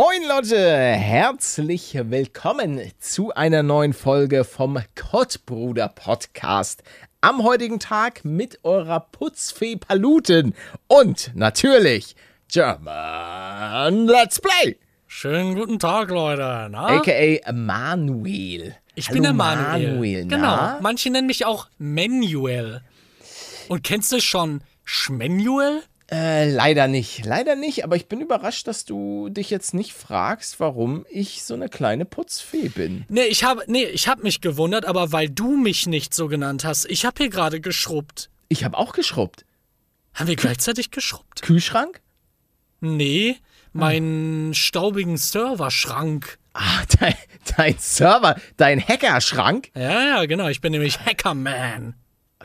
Moin Leute, herzlich willkommen zu einer neuen Folge vom Kottbruder Podcast. Am heutigen Tag mit eurer Putzfee Paluten und natürlich German Let's Play. Schönen guten Tag, Leute. Na? AKA Manuel. Ich Hallo, bin der Manuel. Manuel na? Genau. Manche nennen mich auch Manuel. Und kennst du schon Schmenuel? Äh, leider nicht. Leider nicht, aber ich bin überrascht, dass du dich jetzt nicht fragst, warum ich so eine kleine Putzfee bin. Nee, ich habe nee, ich hab mich gewundert, aber weil du mich nicht so genannt hast. Ich habe hier gerade geschrubbt. Ich habe auch geschrubbt. Haben wir gleichzeitig geschrubbt? Kühlschrank? Nee, meinen staubigen Serverschrank. Ah, dein, dein Server, dein Hackerschrank. Ja, ja, genau. Ich bin nämlich Hackerman.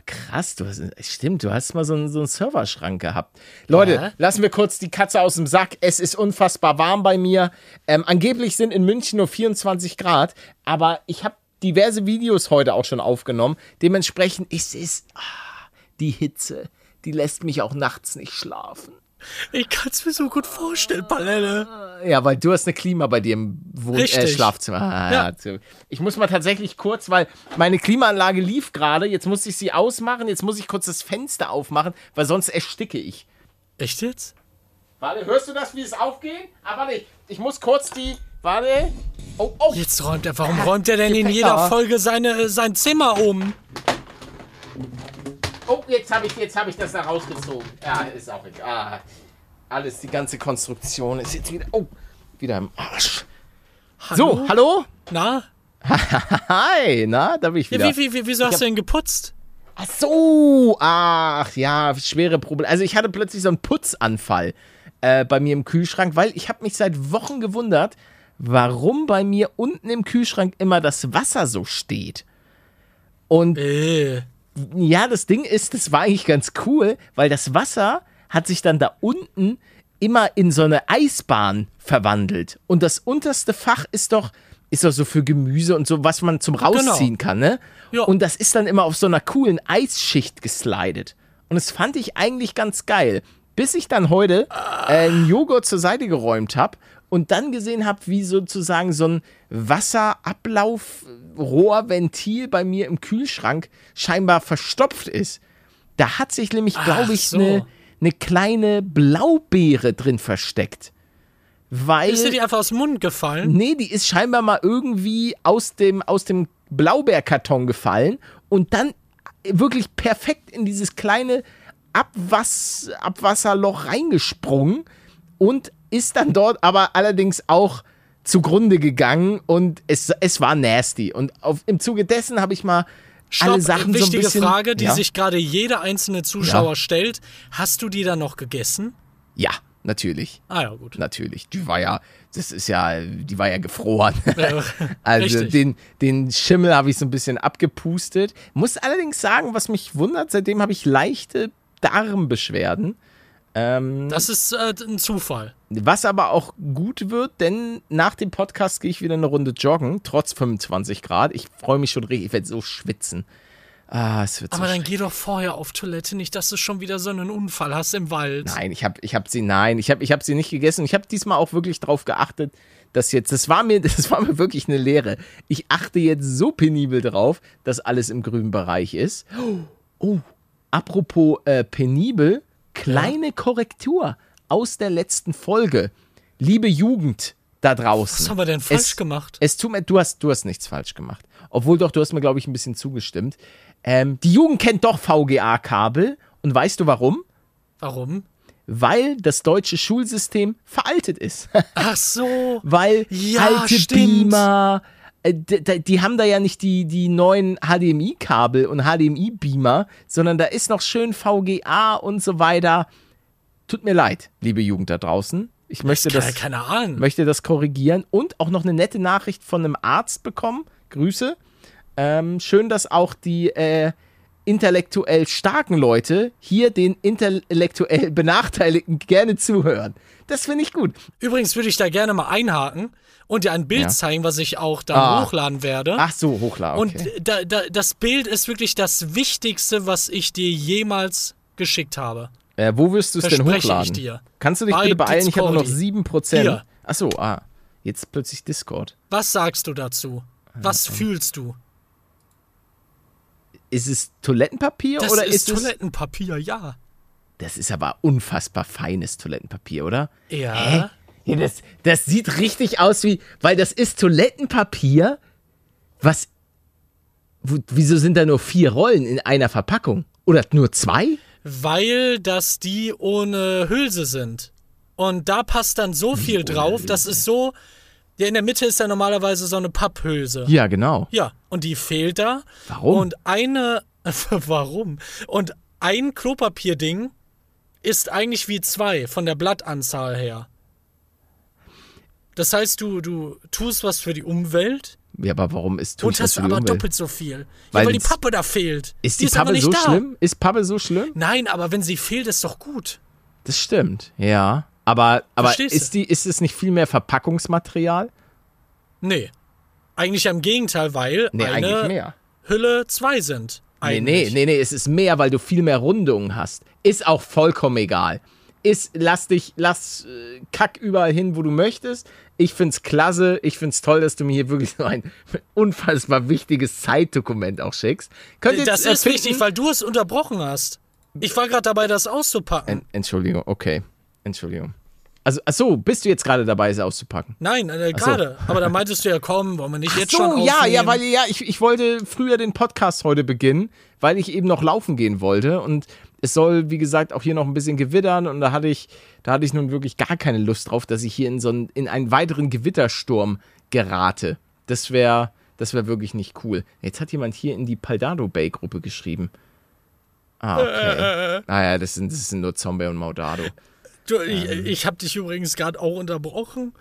Krass, du hast, stimmt, du hast mal so einen, so einen Serverschrank gehabt. Leute, Ja. lassen wir kurz die Katze aus dem Sack. Es ist unfassbar warm bei mir. Ähm, angeblich sind in München nur 24 Grad, aber ich habe diverse Videos heute auch schon aufgenommen. Dementsprechend ist es ah, die Hitze, die lässt mich auch nachts nicht schlafen. Ich kann's mir so gut vorstellen, Palette. Ja, weil du hast eine Klima bei dir im Wohn äh. Schlafzimmer. Ah, Ja. ja. Ich muss mal tatsächlich kurz, weil meine Klimaanlage lief gerade. Jetzt muss ich sie ausmachen. Jetzt muss ich kurz das Fenster aufmachen, weil sonst ersticke ich. Echt jetzt? Warte, hörst du das, wie es aufgeht? Ah, warte, ich, muss kurz die. Warte. Oh, oh. Jetzt räumt er. Warum räumt er denn in jeder Folge seine, sein Zimmer um? Oh, jetzt habe ich, jetzt hab ich das da rausgezogen. Ja, ist auch egal. Ah, alles, die ganze Konstruktion ist jetzt wieder. Oh, wieder im Arsch. So, hallo? Na? Hi, na, da bin ich Ja, wieder. wie, wie, wie, wieso hast du denn geputzt? Ach so, ach ja, schwere Probleme. Also ich hatte plötzlich so einen Putzanfall äh, bei mir im Kühlschrank, weil ich habe mich seit Wochen gewundert, warum bei mir unten im Kühlschrank immer das Wasser so steht. Und Äh. Ja, das Ding ist, das war eigentlich ganz cool, weil das Wasser hat sich dann da unten immer in so eine Eisbahn verwandelt. Und das unterste Fach ist doch, ist doch so für Gemüse und so, was man zum Rausziehen kann, ne? Ja. Und das ist dann immer auf so einer coolen Eisschicht geslidet. Und das fand ich eigentlich ganz geil. Bis ich dann heute äh, einen Joghurt zur Seite geräumt habe und dann gesehen habe, wie sozusagen so ein Wasserablaufrohrventil bei mir im Kühlschrank scheinbar verstopft ist. Da hat sich nämlich, glaube ich, so. eine eine kleine Blaubeere drin versteckt. Weil. Ist dir die einfach aus dem Mund gefallen? Nee, die ist scheinbar mal irgendwie aus dem, aus dem Blaubeerkarton gefallen und dann wirklich perfekt in dieses kleine Abwass, Abwasserloch reingesprungen und ist dann dort aber allerdings auch zugrunde gegangen und es, es war nasty. Und auf, im Zuge dessen habe ich mal alle Sachen so ein wichtige bisschen... Frage, die ja? sich gerade jeder einzelne Zuschauer Ja. stellt. Hast du die dann noch gegessen? Ja, natürlich. Ah ja, gut. Natürlich. Die war ja, das ist ja, die war ja gefroren. Ja, Also richtig. den, den Schimmel habe ich so ein bisschen abgepustet. Muss allerdings sagen, was mich wundert, seitdem habe ich leichte Darmbeschwerden. Ähm, Das ist äh, ein Zufall. was aber auch gut wird, denn nach dem Podcast gehe ich wieder eine Runde joggen, trotz 25 Grad. Ich freue mich schon richtig, ich werde so schwitzen. Ah, es wird Aber so dann geh doch vorher auf Toilette, nicht, dass du schon wieder so einen Unfall hast im Wald. Nein, ich habe ich hab sie, nein, ich habe ich hab sie nicht gegessen. Ich habe diesmal auch wirklich drauf geachtet, dass jetzt, das war mir, das war mir wirklich eine Lehre. Ich achte jetzt so penibel drauf, dass alles im grünen Bereich ist. Oh, apropos äh, penibel, kleine Korrektur aus der letzten Folge. Liebe Jugend da draußen. Was haben wir denn falsch es, gemacht? Es tut mir, du hast, du hast nichts falsch gemacht. Obwohl doch, du hast mir, glaube ich, ein bisschen zugestimmt. Ähm, die Jugend kennt doch VGA-Kabel. Und weißt du warum? Warum? weil das deutsche Schulsystem veraltet ist. Ach so. weil Ja, alte stimmt. Beamer, die haben da ja nicht die, die neuen HDMI-Kabel und HDMI-Beamer, sondern da ist noch schön VGA und so weiter. Tut mir leid, liebe Jugend da draußen. Ich möchte ja das, keiner ahnen. möchte das korrigieren und auch noch eine nette Nachricht von einem Arzt bekommen. Grüße. Ähm, schön, dass auch die äh, intellektuell starken Leute hier den intellektuell Benachteiligten gerne zuhören. Das finde ich gut. Übrigens würde ich da gerne mal einhaken und dir ein Bild Ja. zeigen, was ich auch dann Ah. hochladen werde. Ach so, hochladen. Und Okay. da, da, das Bild ist wirklich das Wichtigste, was ich dir jemals geschickt habe. Äh, wo wirst du es denn hochladen? ich dir. Kannst du dich Bei bitte beeilen? Ich habe nur noch Discordi. 7%. Hier, Achso, ah. Jetzt plötzlich Discord. Was sagst du dazu? Was fühlst du? Ist es Toilettenpapier Das oder ist, ist, es. Toilettenpapier, ja. Das ist aber unfassbar feines Toilettenpapier, oder? Ja. Ja, das, das sieht richtig aus wie. Weil das ist Toilettenpapier. Was. Wieso sind da nur vier Rollen in einer Verpackung? Oder nur zwei? Weil das die ohne Hülse sind. Und da passt dann so viel drauf, das ist so. Ja, in der Mitte ist ja normalerweise so eine Papphülse. Ja, genau. Ja, und die fehlt da. Warum? Und eine. warum? Und ein Klopapierding ist eigentlich wie zwei von der Blattanzahl her. Das heißt, du, du tust was für die Umwelt Ja, aber warum ist tue und hast die aber Umwelt? doppelt so viel. Weil ja, weil die Pappe da fehlt. Ist die, ist aber Pappe nicht so da. schlimm? Ist Pappe so schlimm? Nein, aber wenn sie fehlt, ist doch gut. Das stimmt, ja. Aber, aber ist, die, ist es nicht viel mehr Verpackungsmaterial? Nee. Eigentlich im Gegenteil, weil Nee, eine eigentlich mehr. Hülle zwei sind. Nee, nee, Eigentlich. nee, nee, es ist mehr, weil du viel mehr Rundungen hast. Ist auch vollkommen egal. Ist, lass dich, lass äh, Kack überall hin, wo du möchtest. Ich find's klasse, ich find's toll, dass du mir hier wirklich so ein unfassbar wichtiges Zeitdokument auch schickst. Könnt Das ist erfinden- wichtig, weil du es unterbrochen hast. Ich war gerade dabei, das auszupacken. En Entschuldigung, okay. Entschuldigung. Also, ach so, bist du jetzt gerade dabei, es auszupacken? Nein, äh, gerade. Aber da meintest du ja, komm, wollen wir nicht jetzt so, schon ja, aufnehmen? ja, weil ja, ich, ich wollte früher den Podcast heute beginnen, weil ich eben noch laufen gehen wollte und es soll, wie gesagt, auch hier noch ein bisschen gewittern und da hatte ich, da hatte ich nun wirklich gar keine Lust drauf, dass ich hier in so einen, in einen weiteren Gewittersturm gerate. Das wäre, das wäre wirklich nicht cool. Jetzt hat jemand hier in die Paldado Bay Gruppe geschrieben. Ah, okay. Ah ja, das sind, das sind nur Zombie und Maudado. Du, ich ich habe dich übrigens gerade auch unterbrochen.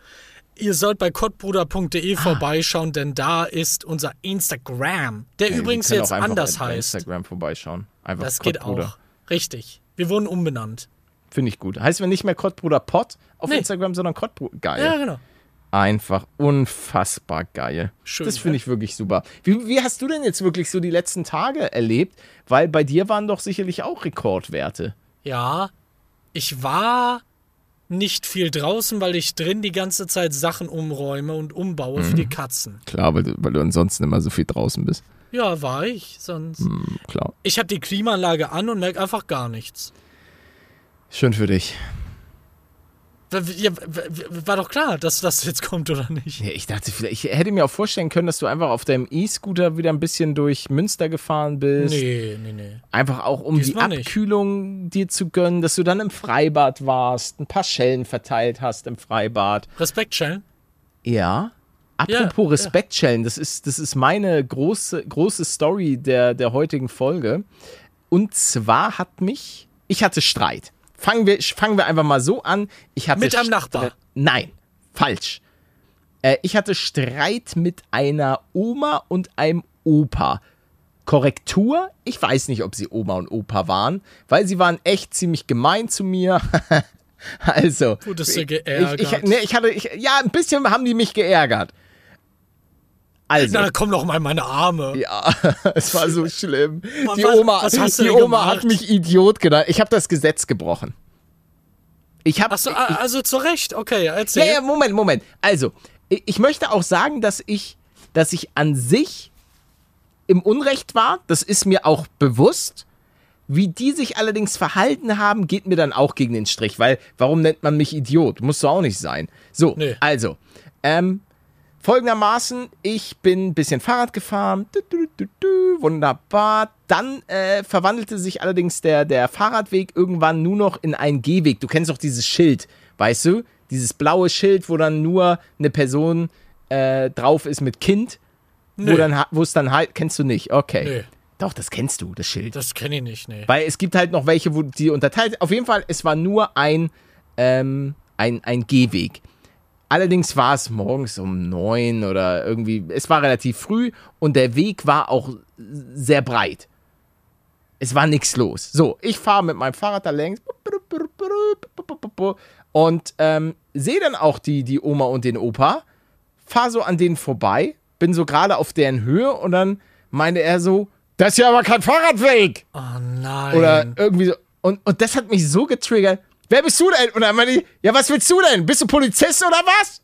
Ihr sollt bei kottbruder.de Ah. vorbeischauen, denn da ist unser Instagram, der wir übrigens jetzt anders heißt. Instagram vorbeischauen. Einfach Das geht auch. Richtig. Wir wurden umbenannt. Finde ich gut. Heißt wir nicht mehr Kottbruder Pod auf Nee. Instagram, sondern Kottbruder. Geil. Ja, genau. Einfach unfassbar geil. Schön, das finde ich wirklich super. Wie, wie hast du denn jetzt wirklich so die letzten Tage erlebt? Weil bei dir waren doch sicherlich auch Rekordwerte. Ja, ich war nicht viel draußen, weil ich drin die ganze Zeit Sachen umräume und umbaue Mhm. für die Katzen. Klar, weil du, weil du ansonsten immer so viel draußen bist. Ja, war ich. Sonst. Hm, klar. Ich habe die Klimaanlage an und merke einfach gar nichts. Schön für dich. Ja, War doch klar, dass das jetzt kommt, oder nicht? Ja, ich dachte, ich hätte mir auch vorstellen können, dass du einfach auf deinem E-Scooter wieder ein bisschen durch Münster gefahren bist. Nee, nee, nee. Einfach auch, um Diesmal die nicht. Abkühlung dir zu gönnen, dass du dann im Freibad warst, ein paar Schellen verteilt hast im Freibad. Respekt, Shell. Ja. Apropos Ja, Respektschellen, das ist, das ist meine große, große Story der, der heutigen Folge. Und zwar hat mich, ich hatte Streit. Fangen wir, fangen wir einfach mal so an. Ich hatte Mit einem Nachbar? Nein, falsch. Äh, ich hatte Streit mit einer Oma und einem Opa. Korrektur, ich weiß nicht, ob sie Oma und Opa waren, weil sie waren echt ziemlich gemein zu mir. also, Wurdest du ich, geärgert? ich, nee, ich hatte, ich, ja, ein bisschen haben die mich geärgert. Also, Na, komm doch mal in meine Arme. ja, es war so schlimm. Was- Die Oma, was du die Oma hat mich Idiot genannt. Ich habe das Gesetz gebrochen. Ich habe Achso, also zu Recht. Okay, erzähl. ja, ja, Moment, Moment. Also, ich möchte auch sagen, dass ich, dass ich an sich im Unrecht war. Das ist mir auch bewusst. Wie die sich allerdings verhalten haben, geht mir dann auch gegen den Strich, weil warum nennt man mich Idiot? Muss doch auch nicht sein. So, Nee. also, ähm, folgendermaßen, ich bin ein bisschen Fahrrad gefahren, du, du, du, wunderbar. Dann äh, verwandelte sich allerdings der, der Fahrradweg irgendwann nur noch in einen Gehweg. Du kennst doch dieses Schild, weißt du? Dieses blaue Schild, wo dann nur eine Person äh, drauf ist mit Kind, wo Nö. dann wo es dann halt, kennst du nicht, okay. Nö. Doch, das kennst du, das Schild. Das kenne ich nicht, nee. Weil es gibt halt noch welche, wo die unterteilt. Auf jeden Fall, es war nur ein, ähm, ein, ein Gehweg. Allerdings war es morgens um neun oder irgendwie, es war relativ früh und der Weg war auch sehr breit. Es war nichts los. So, ich fahre mit meinem Fahrrad da längs und ähm, sehe dann auch die, die Oma und den Opa, fahre so an denen vorbei, bin so gerade auf deren Höhe und dann meinte er so, das ist ja aber kein Fahrradweg. Oh nein. Oder irgendwie so. Und, und das hat mich so getriggert. Wer bist du denn? Und dann meinte ich, ja, was willst du denn? Bist du Polizist oder was?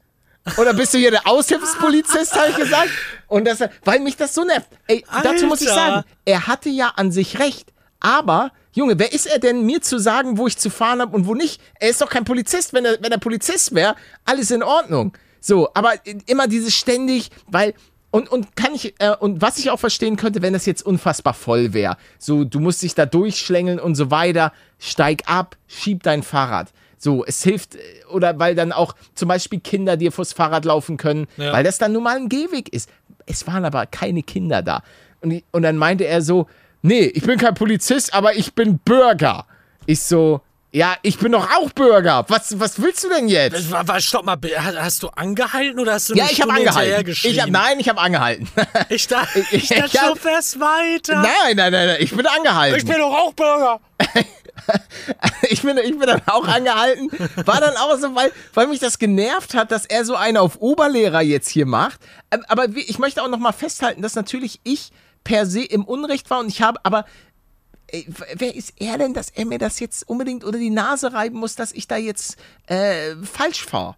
Oder bist du hier der Aushilfspolizist, habe ich gesagt. Und das, weil mich das so nervt. Ey, dazu muss ich Alter. sagen, er hatte ja an sich recht. Aber, Junge, wer ist er denn, mir zu sagen, wo ich zu fahren habe und wo nicht? Er ist doch kein Polizist. Wenn er, wenn er Polizist wäre, alles in Ordnung. So, aber immer dieses ständig, weil. Und, und kann ich, äh, und was ich auch verstehen könnte, wenn das jetzt unfassbar voll wäre. So, du musst dich da durchschlängeln und so weiter. Steig ab, schieb dein Fahrrad. So, es hilft, äh, oder weil dann auch zum Beispiel Kinder dir vors Fahrrad laufen können, Ja. weil das dann nun mal ein Gehweg ist. Es waren aber keine Kinder da. Und, und dann meinte er so, nee, ich bin kein Polizist, aber ich bin Bürger. Ich so, ja, ich bin doch auch Bürger. Was, was willst du denn jetzt? Wa- wa- Stopp mal, hast, du angehalten oder hast du Ja, eine ich habe angehalten. Ich hab, nein, ich habe angehalten. Ich dachte, Ich- ich, dachte, du fährst weiter. nein, nein, nein, nein, ich bin angehalten. Ich bin doch auch Bürger. ich, bin, ich bin dann auch angehalten. War dann auch so, weil, weil mich das genervt hat, dass er so einen auf Oberlehrer jetzt hier macht. Ähm, Aber ich möchte auch noch mal festhalten, dass natürlich ich per se im Unrecht war und ich habe, aber ey, w- wer ist er denn, dass er mir das jetzt unbedingt unter die Nase reiben muss, dass ich da jetzt äh, falsch fahre?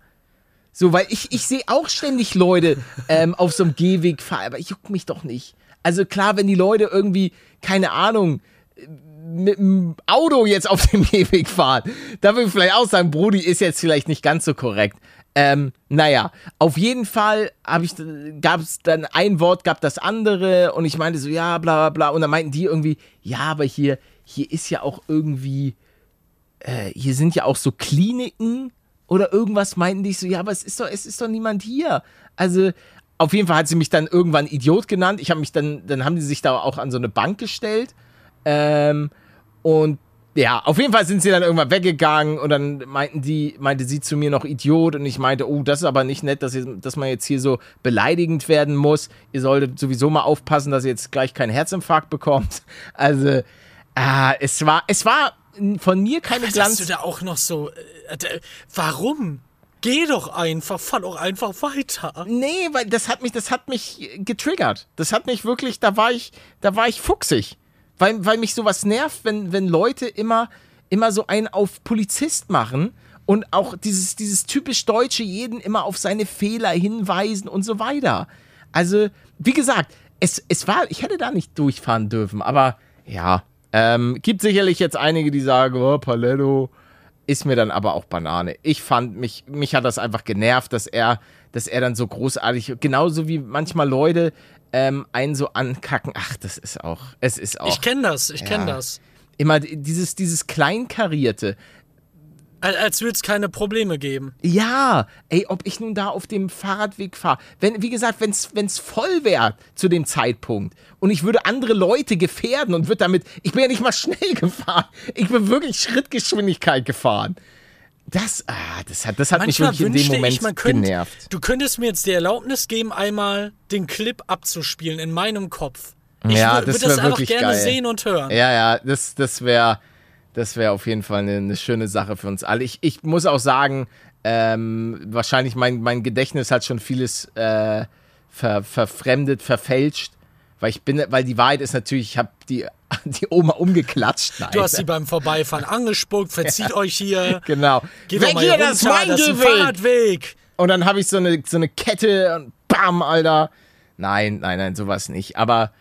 So, weil ich, ich sehe auch ständig Leute ähm, auf so einem Gehweg fahren, aber ich juck mich doch nicht. Also klar, wenn die Leute irgendwie, keine Ahnung, mit dem Auto jetzt auf dem Gehweg fahren, da würde ich vielleicht auch sagen, Brody ist jetzt vielleicht nicht ganz so korrekt. Ähm, naja, auf jeden Fall gab es dann ein Wort, gab das andere und ich meinte so, ja, bla bla bla. Und dann meinten die irgendwie, ja, aber hier, hier ist ja auch irgendwie, äh, hier sind ja auch so Kliniken oder irgendwas meinten die so, ja, aber es ist doch, es ist doch niemand hier. Also, auf jeden Fall hat sie mich dann irgendwann Idiot genannt. Ich habe mich dann, dann haben die sich da auch an so eine Bank gestellt. Ähm, und ja, auf jeden Fall sind sie dann irgendwann weggegangen und dann meinten die, meinte sie zu mir noch Idiot und ich meinte, oh, das ist aber nicht nett, dass, ihr, dass man jetzt hier so beleidigend werden muss. Ihr solltet sowieso mal aufpassen, dass ihr jetzt gleich keinen Herzinfarkt bekommt. Also, ah, es war, es war von mir keine Dass Glanz. du da auch noch so. Äh, d- warum? Geh doch einfach, fahr doch einfach weiter. Nee, weil das hat mich, das hat mich getriggert. Das hat mich wirklich, da war ich, da war ich fuchsig. Weil, weil mich sowas nervt, wenn, wenn Leute immer, immer so einen auf Polizist machen und auch dieses, dieses typisch Deutsche jeden immer auf seine Fehler hinweisen und so weiter. Also, wie gesagt, es, es war, ich hätte da nicht durchfahren dürfen, aber ja, ähm, gibt sicherlich jetzt einige, die sagen, oh, Paletto, ist mir dann aber auch Banane. Ich fand mich, mich hat das einfach genervt, dass er, dass er dann so großartig, genauso wie manchmal Leute ähm, einen so ankacken. Ach, das ist auch, es ist auch Ich kenne das, ich kenne Ja. das. immer dieses, dieses Kleinkarierte. Al- Als würde es keine Probleme geben. Ja, ey, ob ich nun da auf dem Fahrradweg fahre. Wenn, wie gesagt, wenn es voll wäre zu dem Zeitpunkt und ich würde andere Leute gefährden und würde damit, ich bin ja nicht mal schnell gefahren. Ich bin wirklich Schrittgeschwindigkeit gefahren. Das, ah, das hat, das hat mich wirklich in dem Moment ich, könnte. genervt. Du könntest mir jetzt die Erlaubnis geben, einmal den Clip abzuspielen in meinem Kopf. Ich Ja, wür- das würde wär das einfach wirklich gerne geil. sehen und hören. Ja, ja, das, das wäre das wär auf jeden Fall eine, eine schöne Sache für uns alle. Ich, ich muss auch sagen, ähm, wahrscheinlich mein, mein Gedächtnis hat schon vieles äh, ver, verfremdet, verfälscht. Weil ich bin, weil die Wahrheit ist natürlich, ich habe die, die Oma umgeklatscht. Nein. Du hast sie beim Vorbeifahren angespuckt, verzieht euch hier. Genau. Geht Weg hier, runter, das ist mein das ist. Fahrradweg. Und dann habe ich so eine, so eine Kette und bam, Alter. Nein, nein, nein, sowas nicht. Aber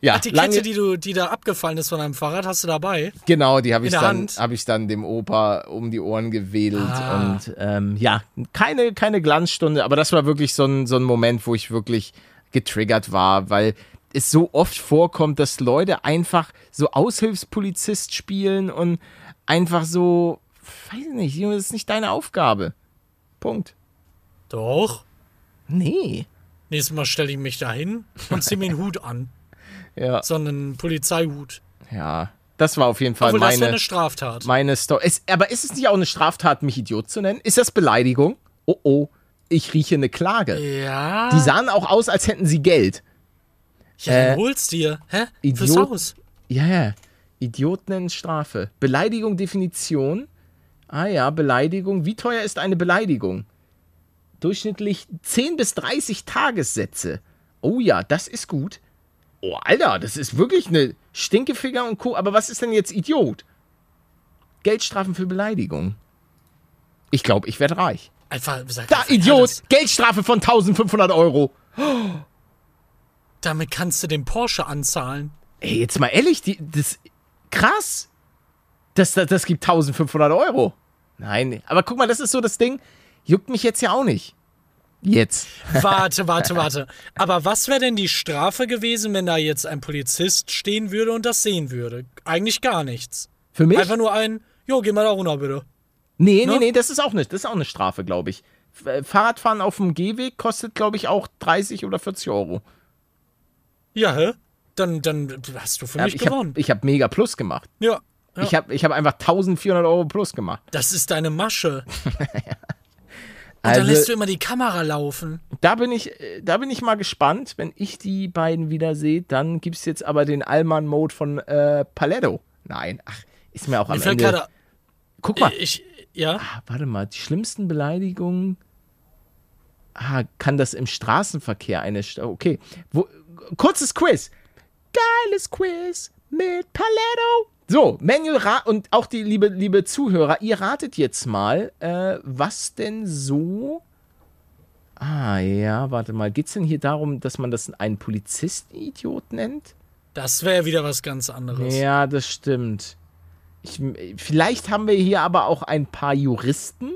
ja, Die lange, Kette, die, du, die da abgefallen ist von deinem Fahrrad, hast du dabei? Genau, die habe ich dann, habe ich dann dem Opa um die Ohren gewedelt Ah. und ähm, ja, keine, keine Glanzstunde, aber das war wirklich so ein, so ein Moment, wo ich wirklich getriggert war, weil es so oft vorkommt, dass Leute einfach so Aushilfspolizist spielen und einfach so, weiß nicht, das ist nicht deine Aufgabe. Punkt. Doch. Nee. Nächstes Mal stelle ich mich da hin und zieh mir einen Hut an. Ja, So einen Polizeihut. ja. Das war auf jeden Fall Obwohl, das wäre meine, eine Straftat. meine Story. Ist, aber ist es nicht auch eine Straftat, mich Idiot zu nennen? Ist das Beleidigung? Oh oh, ich rieche eine Klage. Ja. Die sahen auch aus, als hätten sie Geld. Ja, dann äh, hol's dir. Hä? Fürs Idiot. Haus. Ja, ja. Idiot nennen Strafe. Beleidigung, Definition. Ah ja, Beleidigung. Wie teuer ist eine Beleidigung? Durchschnittlich 10 bis 30 Tagessätze. Oh ja, das ist gut. Oh, Alter, das ist wirklich eine Stinkefinger und Co. Aber was ist denn jetzt Idiot? Geldstrafen für Beleidigung. Ich glaube, ich werde reich. Einfach, sag Da, einfach, Idiot! Geldstrafe von 1500 Euro. Damit kannst du den Porsche anzahlen. Ey, jetzt mal ehrlich, die, das. Krass! Das, das, das gibt 1500 Euro. Nein, aber guck mal, das ist so das Ding. Juckt mich jetzt ja auch nicht. Jetzt. Warte, warte, warte. Aber was wäre denn die Strafe gewesen, wenn da jetzt ein Polizist stehen würde und das sehen würde? Eigentlich gar nichts. Für mich? Einfach nur ein, jo, geh mal da runter, bitte. Nee, nee, Ne? nee, das ist auch nicht. Das ist auch eine Strafe, glaube ich. Äh, Fahrradfahren auf dem Gehweg kostet, glaube ich, auch 30 oder 40 Euro. Ja, hä? Dann, dann hast du für mich ich gewonnen. habe ich hab mega Plus gemacht. ja. ja. Ich habe ich hab einfach 1400 Euro Plus gemacht. das ist deine Masche. Und Also- dann lässt du immer die Kamera laufen. Da bin ich, äh, da bin ich mal gespannt. Wenn ich die beiden wieder sehe, dann gibt es jetzt aber den Allmann-Mode von äh, Paletto. Nein, ach, ist mir auch am Mir Ende. gerade. Guck mal, Ich, ja. ah, warte mal, die schlimmsten Beleidigungen. Ah, kann das im Straßenverkehr eine. St okay. Wo, kurzes Quiz. Geiles Quiz mit Paletto. So, Manuel und auch die liebe, liebe Zuhörer, ihr ratet jetzt mal, äh, was denn so. Ah, ja, warte mal. Geht's denn hier darum, dass man das einen Polizisten-Idiot nennt? Das wäre wieder was ganz anderes. Ja, das stimmt. Ich, vielleicht haben wir hier aber auch ein paar Juristen,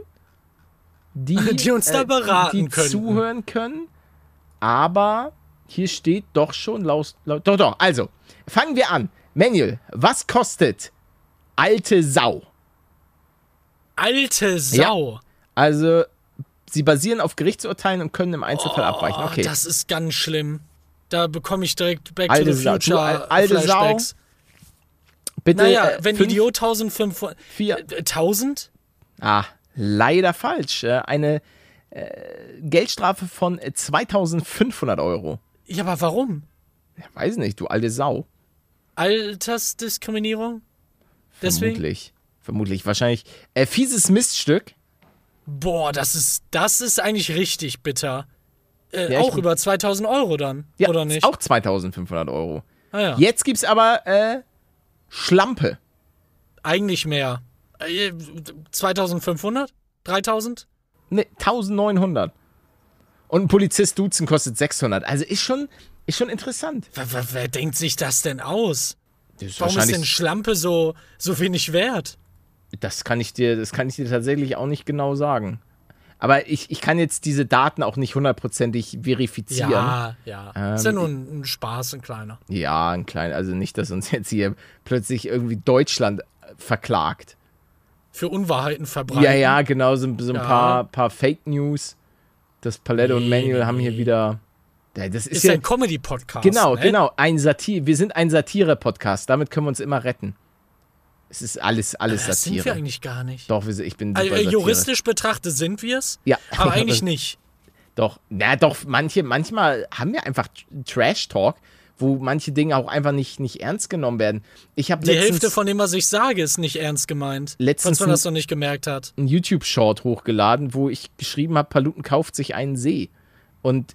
die, Die uns da beraten die könnten. zuhören können. Aber hier steht doch schon laut, laut. Doch, doch. Also, fangen wir an. Manuel, was kostet alte Sau? Alte Sau. Also, sie basieren auf Gerichtsurteilen und können im Einzelfall Oh, abweichen. Okay. Das ist ganz schlimm. Da bekomme ich direkt Back Alte to the Sau. Du, Future al- alte Sau. Bitte. Naja, äh, wenn fünf, Idiot 1500. Vier. Äh, 1000? Ah, leider falsch. Eine äh, Geldstrafe von äh, 2500 Euro. Ja, aber warum? Ja, weiß nicht, du alte Sau. Altersdiskriminierung? Deswegen? Vermutlich. Vermutlich. Wahrscheinlich. Äh, fieses Miststück. Boah, das ist, das ist eigentlich richtig bitter. Äh, Ja, auch über 2000 Euro dann, Ja, oder nicht? Auch 2500 Euro. Ah, ja. Jetzt gibt's aber äh, Schlampe. Eigentlich mehr. Äh, 2500? 3000? Ne, 1900. Und ein Polizist duzen kostet 600. Also ist schon, ist schon interessant. Wer, wer, wer denkt sich das denn aus? Das ist Warum ist denn Schlampe so, so wenig wert? Das kann ich dir, das kann ich dir tatsächlich auch nicht genau sagen. Aber ich, ich kann jetzt diese Daten auch nicht hundertprozentig verifizieren. Ja, ja. ist ja Ähm, nur ein, ein Spaß, ein kleiner. Ja, ein kleiner, also nicht, dass uns jetzt hier plötzlich irgendwie Deutschland äh, verklagt. Für Unwahrheiten verbreiten. Ja, ja, genau, so, so ein Ja. paar, paar Fake News. Das Paletto und Nee, Manuel nee, haben hier nee. wieder. Ja, das ist, Ist ja ein Comedy-Podcast. genau, ne? genau, ein Satir. Wir sind ein Satire-Podcast. Damit können wir uns immer retten. Es ist alles, alles Das sind wir Satire. eigentlich gar nicht. Doch, ich bin super äh, juristisch betrachtet sind wir es, Ja. aber eigentlich nicht. Doch, na doch, manche, manchmal haben wir einfach Trash-Talk, wo manche Dinge auch einfach nicht, nicht ernst genommen werden. Ich habe Die Hälfte von dem, was ich sage, ist nicht ernst gemeint. Letztens falls man ein- das noch nicht gemerkt hat. einen YouTube-Short hochgeladen, wo ich geschrieben habe, Paluten kauft sich einen See. Und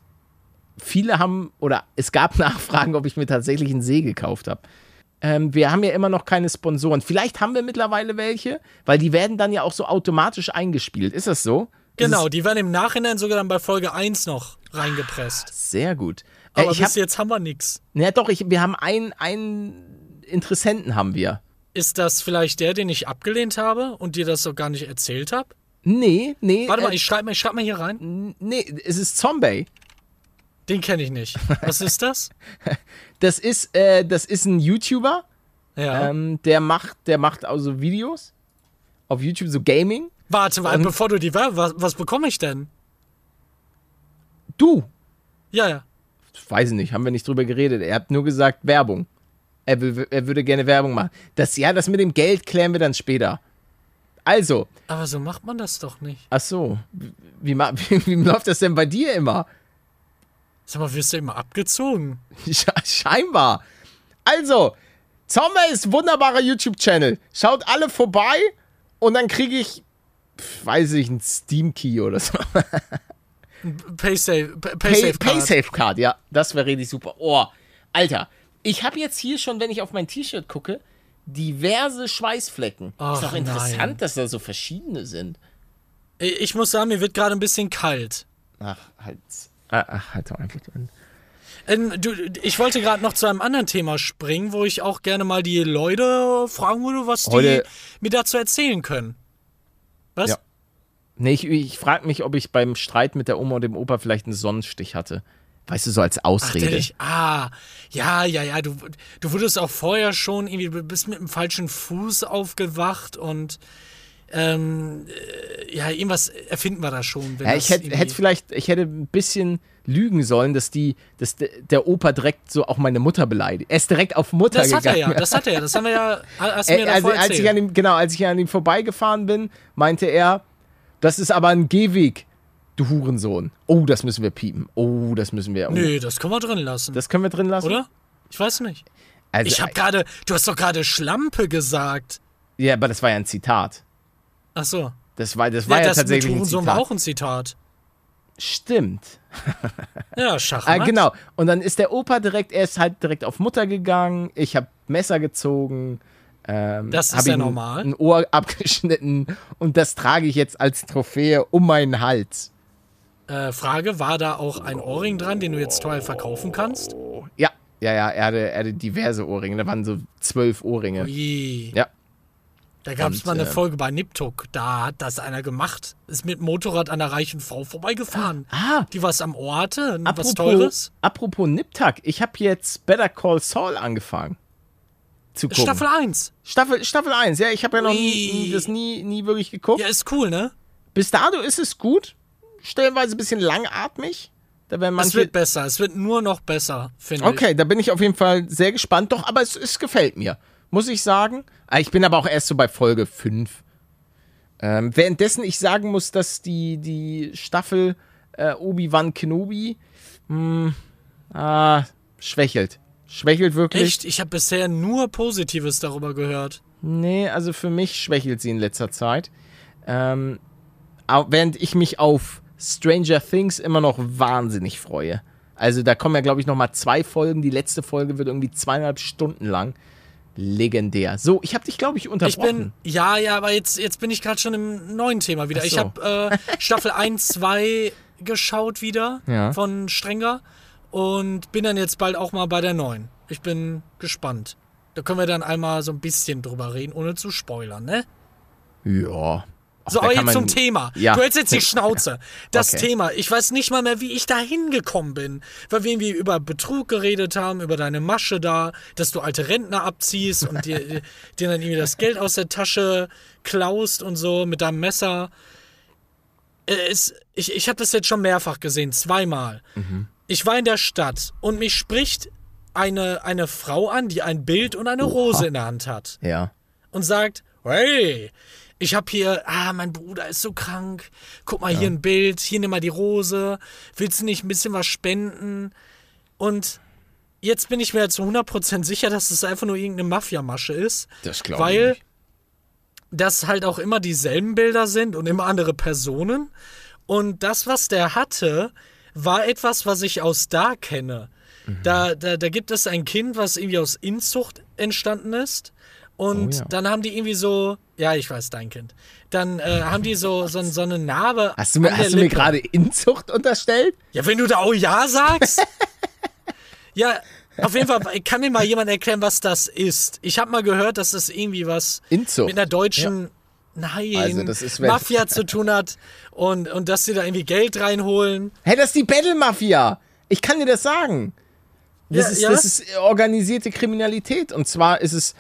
viele haben, oder es gab Nachfragen, ob ich mir tatsächlich einen See gekauft habe. Ähm, wir haben ja immer noch keine Sponsoren. Vielleicht haben wir mittlerweile welche, weil die werden dann ja auch so automatisch eingespielt. Ist das so? Genau, die werden im Nachhinein sogar dann bei Folge 1 noch reingepresst. sehr gut. Äh, Aber ich bis hab, jetzt haben wir nichts. na doch, ich, wir haben einen, einen Interessenten haben wir. Ist das vielleicht der, den ich abgelehnt habe und dir das so gar nicht erzählt habe? Nee, nee. Warte mal, äh, ich schreibe mal, ich schreib mal hier rein. nee, es ist Zombie. Den kenne ich nicht. Was ist das? Das ist, äh, das ist ein YouTuber. Ja. Ähm, der macht, der macht also Videos auf YouTube, so Gaming. warte, und- bevor du die was, was bekomme ich denn? Du, Ja, ja. Weiß ich nicht, haben wir nicht drüber geredet. Er hat nur gesagt Werbung. Er, er würde gerne Werbung machen. Das, ja, das mit dem Geld klären wir dann später. Also, Aber so macht man das doch nicht. ach so, wie, wie, wie läuft das denn bei dir immer? Sag mal, wirst du immer abgezogen? Sche- Scheinbar. Also, Zombie ist wunderbarer YouTube-Channel. Schaut alle vorbei und dann kriege ich, weiß ich, einen Steam-Key oder so. Paysafe, Pay, Pay, Paysafe Card. Paysafe Card, ja, das wäre richtig super. Oh, Alter, ich habe jetzt hier schon, wenn ich auf mein T-Shirt gucke, diverse Schweißflecken. Ach, ist doch interessant, nein. dass da so verschiedene sind. Ich muss sagen, mir wird gerade ein bisschen kalt. Ach, halt. Ach, halt doch einfach drin. Ähm, du, ich wollte gerade noch zu einem anderen Thema springen, wo ich auch gerne mal die Leute fragen würde, was die Heute- mir dazu erzählen können. Was? Ja. Nee, ich, ich frage mich, ob ich beim Streit mit der Oma und dem Opa vielleicht einen Sonnenstich hatte. Weißt du, so als Ach, Ausrede. dich, ah, ja, ja, ja, du, du wurdest auch vorher schon irgendwie, du bist mit dem falschen Fuß aufgewacht und ähm, äh, ja, irgendwas erfinden wir da schon. ja, ich hätte hätte vielleicht, ich hätte ein bisschen lügen sollen, dass die, dass de, der Opa direkt so auch meine Mutter beleidigt. Er ist direkt auf Mutter Das hat er gegangen. ja, das hat er ja, das haben wir ja, hast du mir also, als ich an ihm, genau, als ich an ihm vorbeigefahren bin, meinte er, das ist aber ein Gehweg, du Hurensohn. Oh, das müssen wir piepen. Oh, das müssen wir. Oh. Nö, das können wir drin lassen, Das können wir drin lassen. oder? Ich weiß nicht. Also, Ich habe gerade, du hast doch gerade Schlampe gesagt. ja, aber das war ja ein Zitat. Ach so. Das war, das war ja, das mit tatsächlich ein Hurensohn war Zitat. auch ein Zitat. Stimmt. Ja, Schach. Ah, genau. Und dann ist der Opa direkt, er ist halt direkt auf Mutter gegangen. Ich habe Messer gezogen. Ähm, Das ist ja normal. Ein Ohr abgeschnitten und das trage ich jetzt als Trophäe um meinen Hals. Äh, Frage, war da auch ein Ohrring dran, den du jetzt teuer verkaufen kannst? Ja, ja, ja, er hatte, er hatte diverse Ohrringe. Da waren so zwölf Ohrringe. Ui. Ja. Da gab es mal eine äh, Folge bei Niptuk, da hat das einer gemacht. Ist mit Motorrad an einer reichen Frau vorbeigefahren. Ah, Die was am Ohr hatte, was apropos, Teures. apropos Niptak, ich habe jetzt Better Call Saul angefangen. Zu gucken. Staffel 1. Staffel, Staffel 1, ja, ich habe ja noch nie, das nie, nie wirklich geguckt. Ja, ist cool, ne? Bis dato ist es gut. Stellenweise ein bisschen langatmig. Da werden Es manche. wird besser, es wird nur noch besser, finde ich. Okay, da bin ich auf jeden Fall sehr gespannt. Doch, aber es, es gefällt mir, muss ich sagen. Ah, Ich bin aber auch erst so bei Folge 5. Ähm, währenddessen ich sagen muss, dass die, die Staffel äh, Obi-Wan Kenobi mh, ah, schwächelt. Schwächelt wirklich. Echt? Ich habe bisher nur Positives darüber gehört. Nee, also für mich schwächelt sie in letzter Zeit. Ähm, während ich mich auf Stranger Things immer noch wahnsinnig freue. Also da kommen ja, glaube ich, noch mal zwei Folgen. Die letzte Folge wird irgendwie zweieinhalb Stunden lang. Legendär. So, ich habe dich, glaube ich, Ich unterbrochen. bin, ja, ja, aber jetzt, jetzt bin ich gerade schon im neuen Thema wieder. Ach Ich so. habe äh, Staffel 1, 2 geschaut wieder Ja. von Strenger und bin dann jetzt bald auch mal bei der neuen. Ich bin gespannt. Da können wir dann einmal so ein bisschen drüber reden, ohne zu spoilern, ne? ja. Ach, So, aber jetzt zum man- Thema. Ja. Du hältst jetzt die Schnauze. Das Okay. Thema. Ich weiß nicht mal mehr, wie ich da hingekommen bin. Weil wir irgendwie über Betrug geredet haben, über deine Masche da, dass du alte Rentner abziehst und dir, dir dann irgendwie das Geld aus der Tasche klaust und so mit deinem Messer. Äh, Es, ich ich habe das jetzt schon mehrfach gesehen, zweimal. Mhm. Ich war in der Stadt und mich spricht eine, eine Frau an, die ein Bild und eine Rose in der Hand hat Ja. und sagt, hey, ich habe hier, ah, mein Bruder ist so krank. Guck mal hier ein Bild, hier nimm mal die Rose. Willst du nicht ein bisschen was spenden? Und jetzt bin ich mir zu 100% sicher, dass es einfach nur irgendeine Mafiamasche ist. Das glaube ich Weil das halt auch immer dieselben Bilder sind und immer andere Personen. Und das, was der hatte, war etwas, was ich aus da kenne. Mhm. Da, da, da gibt es ein Kind, was irgendwie aus Inzucht entstanden ist. Und Oh ja. dann haben die irgendwie so, ja, ich weiß, dein Kind. Dann äh, haben die so, so, so eine Narbe. Hast du mir, du mir gerade Inzucht unterstellt? Ja, wenn du da auch Ja sagst. ja, auf jeden Fall, kann mir mal jemand erklären, was das ist? Ich habe mal gehört, dass das irgendwie was Inzucht. mit einer deutschen, nein, Also das ist, Mafia zu tun hat und, und dass sie da irgendwie Geld reinholen. Hey, das ist die Battle Mafia. Ich kann dir das sagen. Das, Ja, ist, ja? das ist organisierte Kriminalität. Und zwar ist es.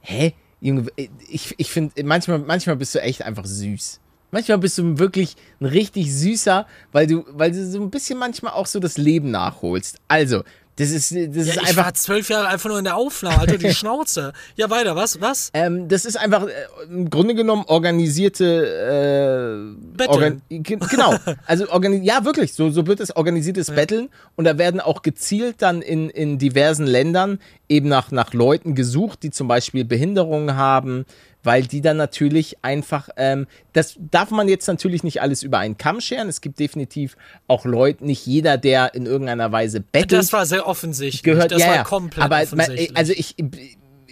Hä? Junge, ich, ich finde, manchmal, manchmal bist du echt einfach süß. Manchmal bist du wirklich ein richtig süßer, weil du, weil du so ein bisschen manchmal auch so das Leben nachholst. Also, das ist, das Ja, ist ich einfach. war zwölf Jahre einfach nur in der Aufnahme, Alter, die Schnauze. Ja, weiter, was, was? Ähm, das ist einfach äh, im Grunde genommen organisierte äh, Betteln. ge- genau. Also organi ja wirklich, so, so wird es organisiertes Betteln und da werden auch gezielt dann in, in diversen Ländern eben nach, nach Leuten gesucht, die zum Beispiel Behinderungen haben, weil die dann natürlich einfach, ähm, das darf man jetzt natürlich nicht alles über einen Kamm scheren. Es gibt definitiv auch Leute, nicht jeder, der in irgendeiner Weise bettelt Das war sehr offensichtlich. gehört das ja, war komplett aber offensichtlich. Also ich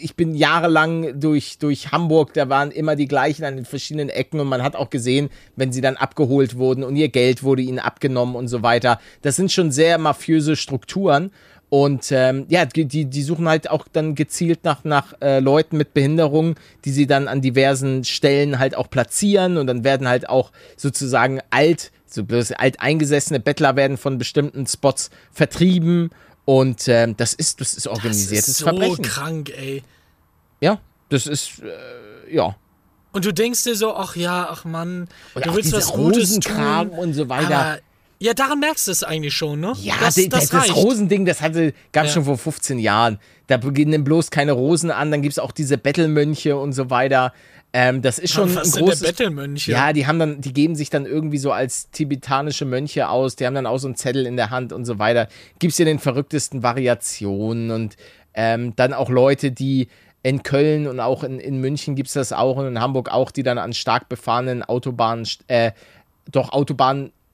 ich bin jahrelang durch, durch Hamburg, da waren immer die gleichen an den verschiedenen Ecken und man hat auch gesehen, wenn sie dann abgeholt wurden und ihr Geld wurde ihnen abgenommen und so weiter. Das sind schon sehr mafiöse Strukturen. Und ähm, ja, die, die suchen halt auch dann gezielt nach, nach äh, Leuten mit Behinderung, die sie dann an diversen Stellen halt auch platzieren und dann werden halt auch sozusagen alt, so alteingesessene Bettler werden von bestimmten Spots vertrieben und ähm, das ist das ist organisiertes das ist so Verbrechen. krank, ey. Ja, das ist äh, ja. Und du denkst dir so, ach ja, ach Mann, und du willst was Gutes tun und so weiter. Ja, daran merkst du es eigentlich schon, ne? Ja, das, das, das, das. Rosending, das hatte, gab es Ja. schon vor 15 Jahren. Da beginnen bloß keine Rosen an, dann gibt es auch diese Bettelmönche und so weiter. Ähm, das ist schon was ein sind großes. der Bettelmönche? Ja, die haben dann, die geben sich dann irgendwie so als tibetanische Mönche aus, die haben dann auch so einen Zettel in der Hand und so weiter. Gibt's ja den verrücktesten Variationen und ähm, dann auch Leute, die in Köln und auch in, in München gibt's das auch und in Hamburg auch, die dann an stark befahrenen Autobahnen, äh, doch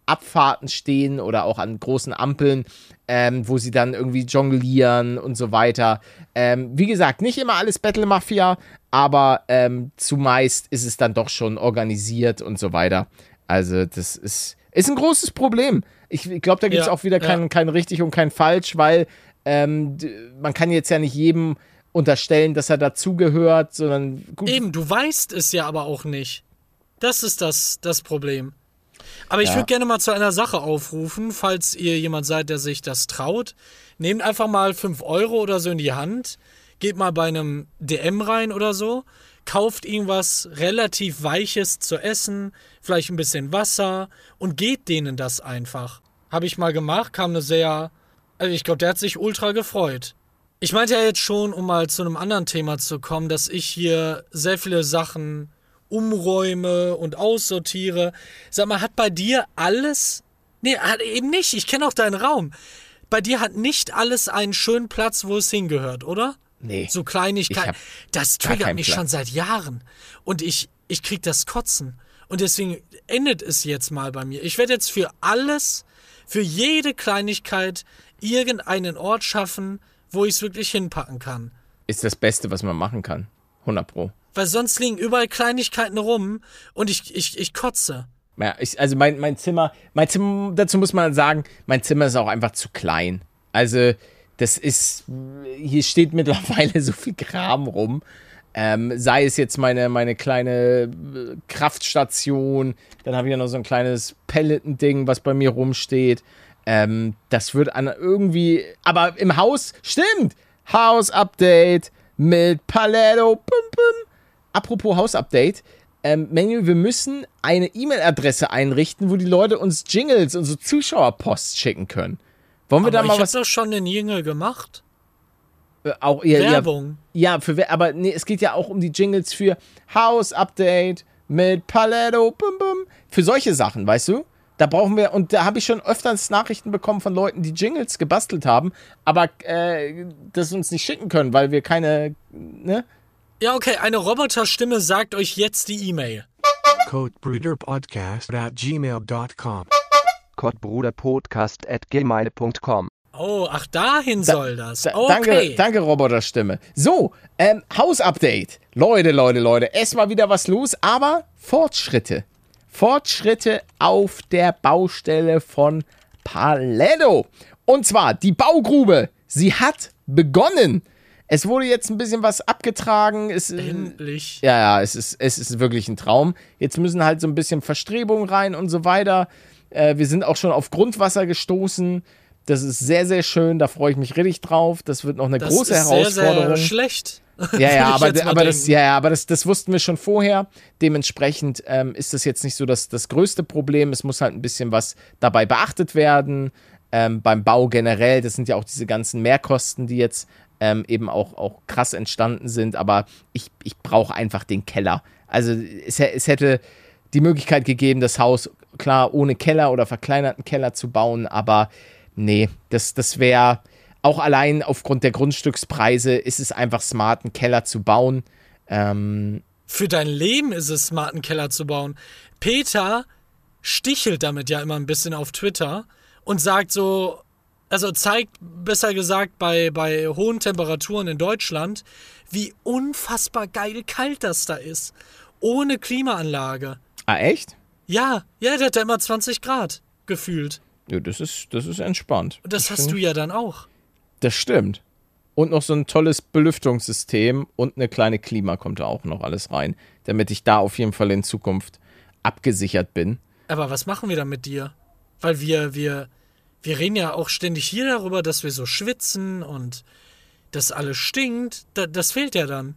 Autobahnabfahrten stehen oder auch an großen Ampeln, ähm, wo sie dann irgendwie jonglieren und so weiter. Ähm, wie gesagt, nicht immer alles Battle Mafia, aber ähm, zumeist ist es dann doch schon organisiert und so weiter. Also, das ist, ist ein großes Problem. Ich, ich glaube, da gibt es Ja, auch wieder kein, ja. kein richtig und kein falsch, weil ähm, man kann jetzt ja nicht jedem unterstellen, dass er dazugehört, sondern gut. Eben, du weißt es ja aber auch nicht. Das ist das, das Problem. Aber ich Ja. würde gerne mal zu einer Sache aufrufen, falls ihr jemand seid, der sich das traut. Nehmt einfach mal 5 Euro oder so in die Hand, geht mal bei einem DM rein oder so, kauft irgendwas relativ Weiches zu essen, vielleicht ein bisschen Wasser und geht denen das einfach. Habe ich mal gemacht, kam eine sehr. Also ich glaube, der hat sich ultra gefreut. Ich meinte ja jetzt schon, um mal zu einem anderen Thema zu kommen, dass ich hier sehr viele Sachen umräume und aussortiere. Sag mal, hat bei dir alles. Nee, hat eben nicht. Ich kenne auch deinen Raum. Bei dir hat nicht alles einen schönen Platz, wo es hingehört, oder? Nee. So Kleinigkeiten. Das triggert mich Platz. schon seit Jahren. Und ich, ich krieg das Kotzen. Und deswegen endet es jetzt mal bei mir. Ich werde jetzt für alles, für jede Kleinigkeit irgendeinen Ort schaffen, wo ich es wirklich hinpacken kann. Ist das Beste, was man machen kann. 100 Pro. Weil sonst liegen überall Kleinigkeiten rum und ich, ich, ich kotze. Ja, ich, also mein, mein Zimmer, mein Zimmer, dazu muss man sagen, mein Zimmer ist auch einfach zu klein. Also, das ist, hier steht mittlerweile so viel Kram rum. Ähm, sei es jetzt meine, meine kleine äh, Kraftstation, dann habe ich ja noch so ein kleines Pelletending, was bei mir rumsteht. Ähm, das wird an irgendwie, aber im Haus, stimmt, Haus-Update mit Paletto, pum, pum. Apropos Haus-Update, ähm, Manuel, wir müssen eine E-Mail-Adresse einrichten, wo die Leute uns Jingles und so Zuschauerpost schicken können. Wollen wir Aber da ich mal habe was doch schon den Jingle gemacht. äh, auch ja, ja, Werbung. ja, für wer- aber nee, es geht ja auch um die Jingles für House Update mit Paletto, bum bum, für solche Sachen, weißt du? Da brauchen wir und da habe ich schon öfters Nachrichten bekommen von Leuten, die Jingles gebastelt haben, aber äh, das uns nicht schicken können, weil wir keine, ne? Ja, okay, eine Roboterstimme sagt euch jetzt die E-Mail. codebreederpodcast at gmail.com. Kottbruderpodcast at gmail.com. Oh, ach, dahin soll das. Da, Okay. Danke, danke, Roboterstimme. So, ähm, Haus-Update. Leute, Leute, Leute, es war wieder was los, aber Fortschritte. Fortschritte auf der Baustelle von Paletto. Und zwar die Baugrube. Sie hat begonnen. Es wurde jetzt ein bisschen was abgetragen. Es, äh, Endlich. ja, ja, es ist, es ist wirklich ein Traum. Jetzt müssen halt so ein bisschen Verstrebungen rein und so weiter. Äh, wir sind auch schon auf Grundwasser gestoßen. Das ist sehr, sehr schön. Da freue ich mich richtig drauf. Das wird noch eine Das große ist Herausforderung. Sehr, sehr schlecht. ja, ja, aber, aber, das, ja, ja, aber das, das wussten wir schon vorher. Dementsprechend ähm, ist das jetzt nicht so das, das größte Problem. Es muss halt ein bisschen was dabei beachtet werden. Ähm, beim Bau generell, das sind ja auch diese ganzen Mehrkosten, die jetzt ähm, eben auch, auch krass entstanden sind. Aber ich, ich brauche einfach den Keller. Also es, es hätte die Möglichkeit gegeben, das Haus klar ohne Keller oder verkleinerten Keller zu bauen, aber nee, das, das wäre auch allein aufgrund der Grundstückspreise ist es einfach smart, einen Keller zu bauen. Ähm, Für dein Leben ist es smart, einen Keller zu bauen. Peter stichelt damit ja immer ein bisschen auf Twitter und sagt so, also zeigt besser gesagt bei, bei hohen Temperaturen in Deutschland, wie unfassbar geil kalt das da ist. Ohne Klimaanlage. Ah, echt? Ja, ja, der hat da immer 20 Grad gefühlt. Ja, das ist, das ist entspannt. Und das hast du ja dann auch. Das stimmt. Und noch so ein tolles Belüftungssystem und eine kleine Klima kommt da auch noch alles rein, damit ich da auf jeden Fall in Zukunft abgesichert bin. Aber was machen wir dann mit dir? Weil wir, wir, wir reden ja auch ständig hier darüber, dass wir so schwitzen und dass alles stinkt. Da, das fehlt ja dann.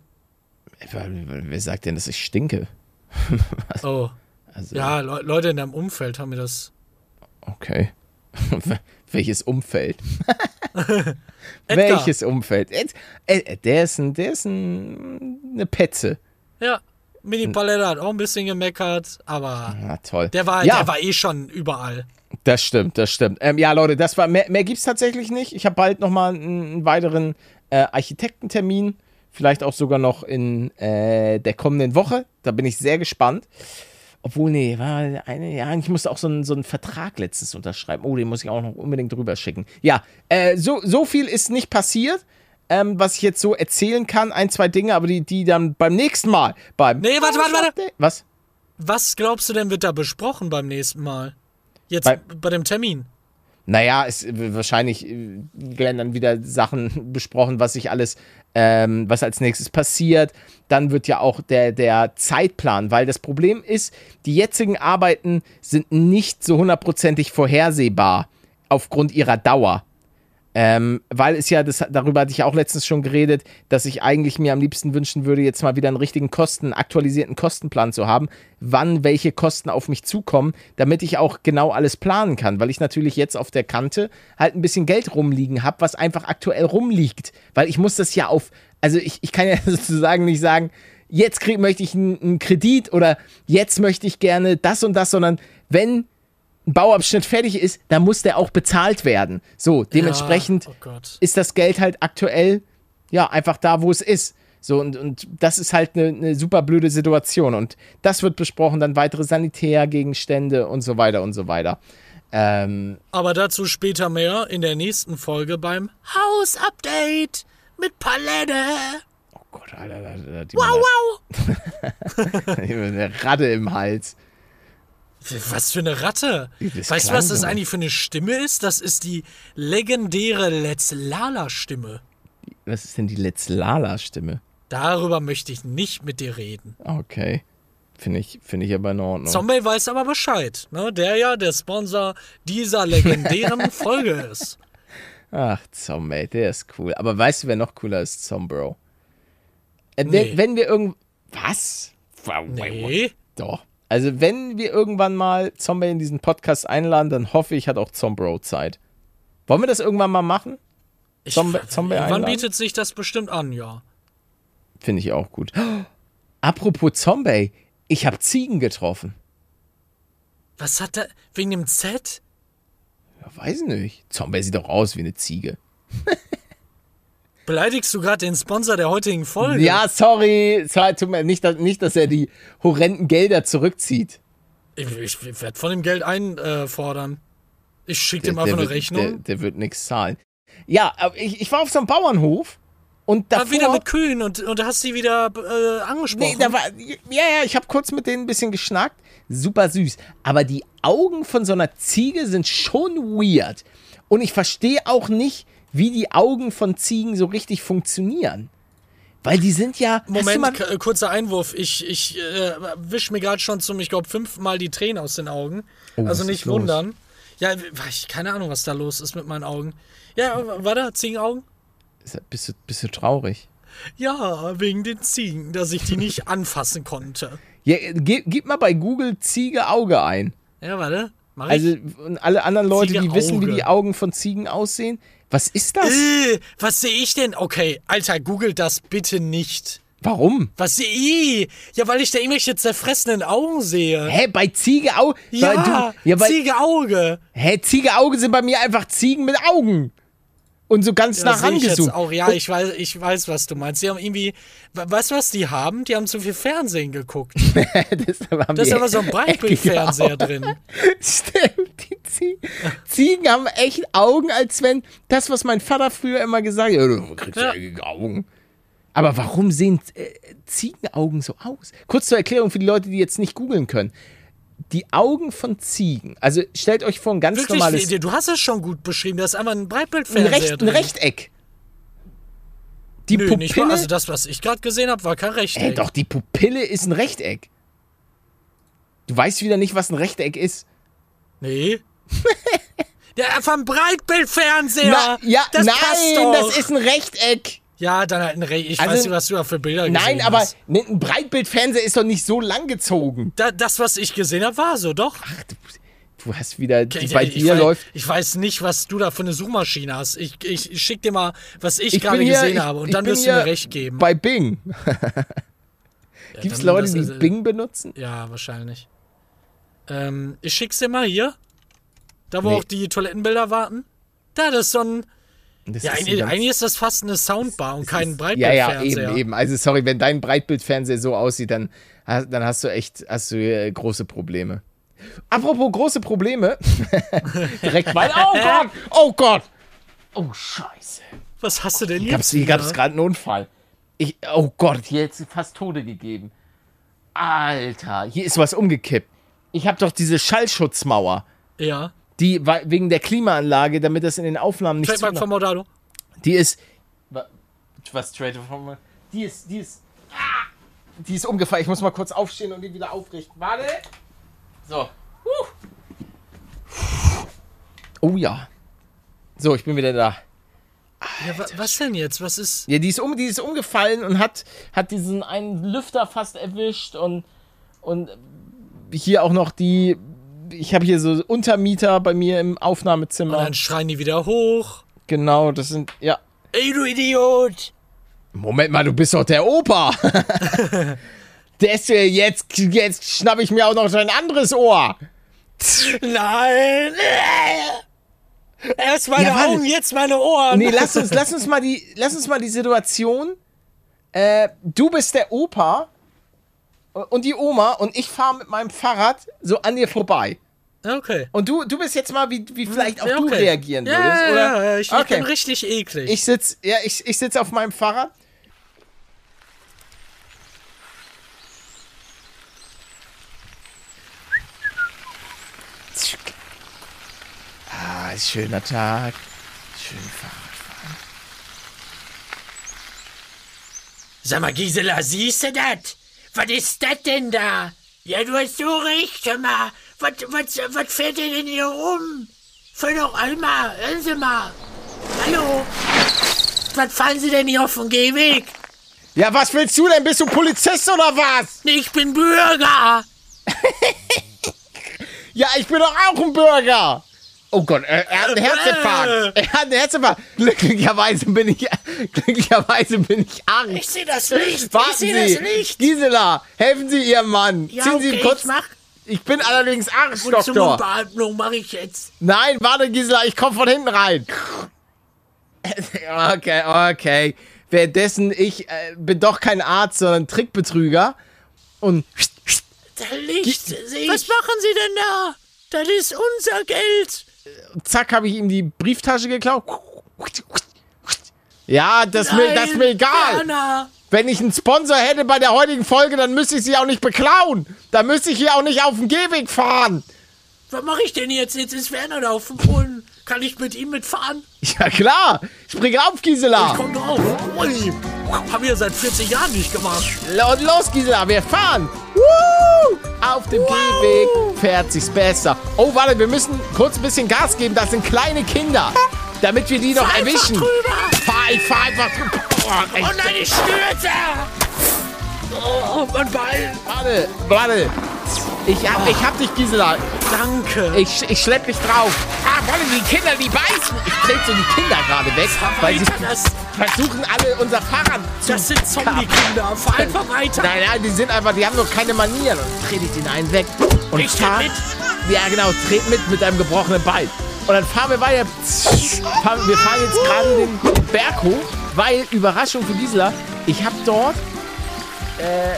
Wer, sagt denn, dass ich stinke? Oh. Also, Ja, Le Leute in deinem Umfeld haben mir das. okay. Welches Umfeld? Welches Umfeld? Der ist, ein, der ist ein, eine Petze. Ja. Mini Paletta hat auch ein bisschen gemeckert, aber Na toll. der war, ja, der war eh schon überall. Das stimmt, das stimmt. Ähm, ja, Leute, das war mehr, mehr gibt's tatsächlich nicht. Ich habe bald noch mal einen, einen weiteren äh, Architektentermin, vielleicht auch sogar noch in äh, der kommenden Woche. Da bin ich sehr gespannt. Obwohl, nee, war eine, ja, ich musste auch so einen, so einen Vertrag letztens unterschreiben. Oh, den muss ich auch noch unbedingt drüber schicken. Ja, äh, so, so viel ist nicht passiert, ähm, was ich jetzt so erzählen kann. Ein, zwei Dinge, aber die, die dann beim nächsten Mal beim. Nee, warte, warte, warte. Was? Was glaubst du denn, wird da besprochen beim nächsten Mal? Jetzt Bei- bei, dem Termin. Naja, es wird wahrscheinlich äh, werden dann wieder Sachen besprochen, was sich alles, ähm, was als nächstes passiert. Dann wird ja auch der, der Zeitplan, weil das Problem ist, die jetzigen Arbeiten sind nicht so hundertprozentig vorhersehbar aufgrund ihrer Dauer. Ähm, weil es ja, das, darüber hatte ich auch letztens schon geredet, dass ich eigentlich mir am liebsten wünschen würde, jetzt mal wieder einen richtigen Kosten, aktualisierten Kostenplan zu haben, wann welche Kosten auf mich zukommen, damit ich auch genau alles planen kann, weil ich natürlich jetzt auf der Kante halt ein bisschen Geld rumliegen habe, was einfach aktuell rumliegt, weil ich muss das ja auf, also ich, ich kann ja sozusagen nicht sagen, jetzt krieg, möchte ich einen, einen Kredit oder jetzt möchte ich gerne das und das, sondern wenn ein Bauabschnitt fertig ist, dann muss der auch bezahlt werden. So, dementsprechend Ja, oh ist das Geld halt aktuell ja einfach da, wo es ist. So, und, und das ist halt eine, eine super blöde Situation. Und das wird besprochen, dann weitere Sanitärgegenstände und so weiter und so weiter. Ähm, Aber dazu später mehr in der nächsten Folge beim Haus-Update mit Palette. oh Gott, Alter, Alter, die Wow, wow. wow. eine Ratte im Hals. Was für eine Ratte. Weißt du, was das eigentlich für eine Stimme ist? Das ist die legendäre Let's Lala-Stimme. Was ist denn die letzte Lala-Stimme? Darüber möchte ich nicht mit dir reden. Okay. Finde ich, finde ich aber in Ordnung. Zombie weiß aber Bescheid, ne? der ja der Sponsor dieser legendären Folge ist. Ach, Zombie, der ist cool. Aber weißt du, wer noch cooler ist? Zombro. Äh, wenn, Nee. wenn wir irgend... Was? Nee. Doch. Also, wenn wir irgendwann mal Zombie in diesen Podcast einladen, dann hoffe ich, hat auch Zombro Zeit. Wollen wir das irgendwann mal machen? Ich, Zombie- Zombie Wann einladen? bietet sich das bestimmt an, ja. Finde ich auch gut. Apropos Zombie, ich habe Ziegen getroffen. Was hat er wegen dem Z? Ja, weiß nicht. Zombie sieht doch aus wie eine Ziege. Beleidigst du gerade den Sponsor der heutigen Folge? Ja, sorry. Tut mir nicht, dass, nicht, dass er die horrenden Gelder zurückzieht. Ich, ich werde von dem Geld einfordern. Ich schicke dem einfach eine wird, Rechnung. der, der wird nichts zahlen. Ja, ich, ich war auf so einem Bauernhof und davor... War wieder mit Kühen und, und hast sie wieder äh, angesprochen. Nee, da war, ja, ja, ich habe kurz mit denen ein bisschen geschnackt. Super süß. Aber die Augen von so einer Ziege sind schon weird. Und ich verstehe auch nicht, wie die Augen von Ziegen so richtig funktionieren. Weil die sind ja. Moment, äh, kurzer Einwurf. Ich, ich äh, wisch mir gerade schon zum, ich glaube, fünfmal die Tränen aus den Augen. Oh, also nicht los? wundern. Ja, ich keine Ahnung, was da los ist mit meinen Augen. Ja, warte, Ziegenaugen? bist, du, bist du traurig? Ja, wegen den Ziegen, dass ich die nicht anfassen konnte. Ja, gib, gib mal bei Google Ziege Auge ein. Ja, warte. Mach Also ich? und alle anderen Leute, die Ziege wissen, wie Auge. die Augen von Ziegen aussehen. Was ist das? Äh, was sehe ich denn? Okay, Alter, googelt das bitte nicht. Warum? Was sehe ich? Ja, weil ich da irgendwelche zerfressenen Augen sehe. Hä, bei Ziege Auge? Ja, du, ja bei, Ziegeauge. Hä, Ziege Auge sind bei mir einfach Ziegen mit Augen. Und so ganz nah ich jetzt rangezoomt. auch. Ja, Und- ich weiß, ich weiß, was du meinst. Die haben irgendwie, we- weißt du, was die haben? Die haben zu viel Fernsehen geguckt. das haben Da ist aber so ein Breitbildfernseher drin. Stimmt, die Zie Ziegen haben echt Augen, als wenn das, was mein Vater früher immer gesagt hat, ja, du kriegst Ja. Augen. Aber warum sehen äh, Ziegenaugen so aus? Kurz zur Erklärung für die Leute, die jetzt nicht googeln können. Die Augen von Ziegen, also stellt euch vor ein ganz Wirklich, normales du hast es schon gut beschrieben. Da ist einfach ein ein, Breitbildfernseher Recht, ein. Rechteck. Die Nö, nicht mal. Pupille, Also das, was ich gerade gesehen habe, war kein Rechteck. Ey, doch, die Pupille ist ein Rechteck. Du weißt wieder nicht, was ein Rechteck ist. Nee. Der einfach ein Breitbildfernseher. Na, ja, das nein, das ist ein Rechteck. Ja, dann halt ein Rechteck. Ich Also- weiß nicht, was du da für Bilder gesehen Nein, aber hast. ne, ein Breitbildfernseher ist doch nicht so langgezogen. Da, das, was ich gesehen habe, war so, doch. Ach, du, du hast wieder, Ich, bei ich, dir weiß, läuft. ich weiß nicht, was du da für eine Suchmaschine hast. Ich, ich, ich schick dir mal, was ich, Ich gerade hier- gesehen ich- habe. Und ich dann wirst du mir hier recht geben. Bei Bing. Ja, Gibt es Leute, die ist- Bing benutzen? Ja, wahrscheinlich. Ähm, ich schick's dir mal hier. Da, wo Nee. auch die Toilettenbilder warten. Da, das ist so ein. Das Ja, ist eigentlich, ein eigentlich ist das fast eine Soundbar und kein ja, ja, Breitbildfernseher. eben, eben. Also sorry, wenn dein Breitbildfernseher so aussieht, dann, hast- dann hast du echt hast du äh, große Probleme. Apropos große Probleme. Direkt weiter. Oh Gott! Oh Gott! Oh Scheiße. Was hast du denn Hier gab's, hier gab's wieder? gerade einen Unfall. Ich, oh Gott, hier jetzt fast Tode gegeben. Alter, hier ist was umgekippt. Ich habe doch diese Schallschutzmauer, Ja. Die wegen der Klimaanlage, damit das in den Aufnahmen nicht Trademark von Modado. Die ist wa- was Trade von Die ist die ist ah, die ist umgefallen. Ich muss mal kurz aufstehen und die wieder aufrichten. Warte. So. Huh. Oh ja. So, ich bin wieder da. Ja, wa was denn jetzt? Was ist. Ja, die ist, um, die ist umgefallen und hat, hat diesen einen Lüfter fast erwischt und, und hier auch noch die. Ich habe hier so Untermieter bei mir im Und Aufnahmezimmer. dann schreien die wieder hoch. Genau, das sind. Ja. Ey, du Idiot! Moment mal, du bist doch der Opa. ja jetzt. Jetzt schnapp ich mir auch noch sein anderes Ohr. Nein! Erst meine Ja. Augen, jetzt meine Ohren. Nee, lass uns, lass uns mal die, lass uns mal die Situation. Äh, du bist der Opa und die Oma und ich fahre mit meinem Fahrrad so an dir vorbei. Okay. Und du, du bist jetzt mal, wie, wie vielleicht auch Ja, du okay. reagieren ja, würdest, ja, oder? Ja, ja, ich, ich okay. bin richtig eklig. Ich sitz, ja, ich, ich sitz auf meinem Fahrrad. Ah, ist schöner Tag. Schön Fahrradfahren. Sag mal, Gisela, siehst du das? Was ist das denn da? Ja, du hast so recht, hör mal. Was, was, was fährt denn denn hier rum? Fahr doch einmal, hören Sie mal. Hallo? Was fahren Sie denn hier auf dem Gehweg? Ja, was willst du denn? Bist du Polizist oder was? Ich bin Bürger. Ja, ich bin doch auch ein Bürger. Oh Gott, er, er hat einen Herzinfarkt. Er hat einen Herzinfarkt. Glücklicherweise bin ich, glücklicherweise bin ich arm. Ich sehe das Licht. Warten ich sehe Sie, das Licht. Gisela, helfen Sie Ihrem Mann. Ja, Ziehen Sie okay, kurz. ich mach. Ich bin allerdings Und zur Arschdoktor. Mundbeatmung mache ich jetzt. Nein, warte, Gisela, ich komme von hinten rein. Okay, okay. Währenddessen, ich äh, bin doch kein Arzt, sondern Trickbetrüger. Und Da Licht sehe ich. Was machen Sie denn da? Das ist unser Geld. Zack, habe ich ihm die Brieftasche geklaut. Ja, das, mir, das ist mir egal. Werner. Wenn ich einen Sponsor hätte bei der heutigen Folge, dann müsste ich sie auch nicht beklauen. Dann müsste ich hier auch nicht auf dem Gehweg fahren. Was mache ich denn jetzt? Jetzt ist Werner da auf dem Polen. Kann ich mit ihm mitfahren? Ja klar, spring auf, Gisela. Komm drauf. Ui. Haben wir seit 40 Jahren nicht gemacht. Und los, Gisela, wir fahren. Woo! Auf dem Gehweg fährt sich's besser. Oh, warte, wir müssen kurz ein bisschen Gas geben. Das sind kleine Kinder. Damit wir die noch Fahr erwischen. drüber. Fahr, ich fahr einfach drüber. Oh. Oh nein, ich stürze. Oh, mein Bein. Warte, warte. Ich hab, ich hab dich, Gisela. Danke. Ich, ich schlepp dich drauf. Ah, warte, die Kinder, die beißen. Ich trete so die Kinder gerade weg, weil sie das, versuchen alle unser Fahrrad zu das sind Zombie-Kinder. Fahr einfach weiter. Nein, nein, die sind einfach, die haben doch keine Manieren. Dann trete ich den einen weg und Ich fahr. mit. Ja, genau, tret mit mit deinem gebrochenen Bein. Und dann fahren wir weiter. Wir fahren jetzt gerade den, Berg hoch, weil, Überraschung für Gisela, ich habe dort äh,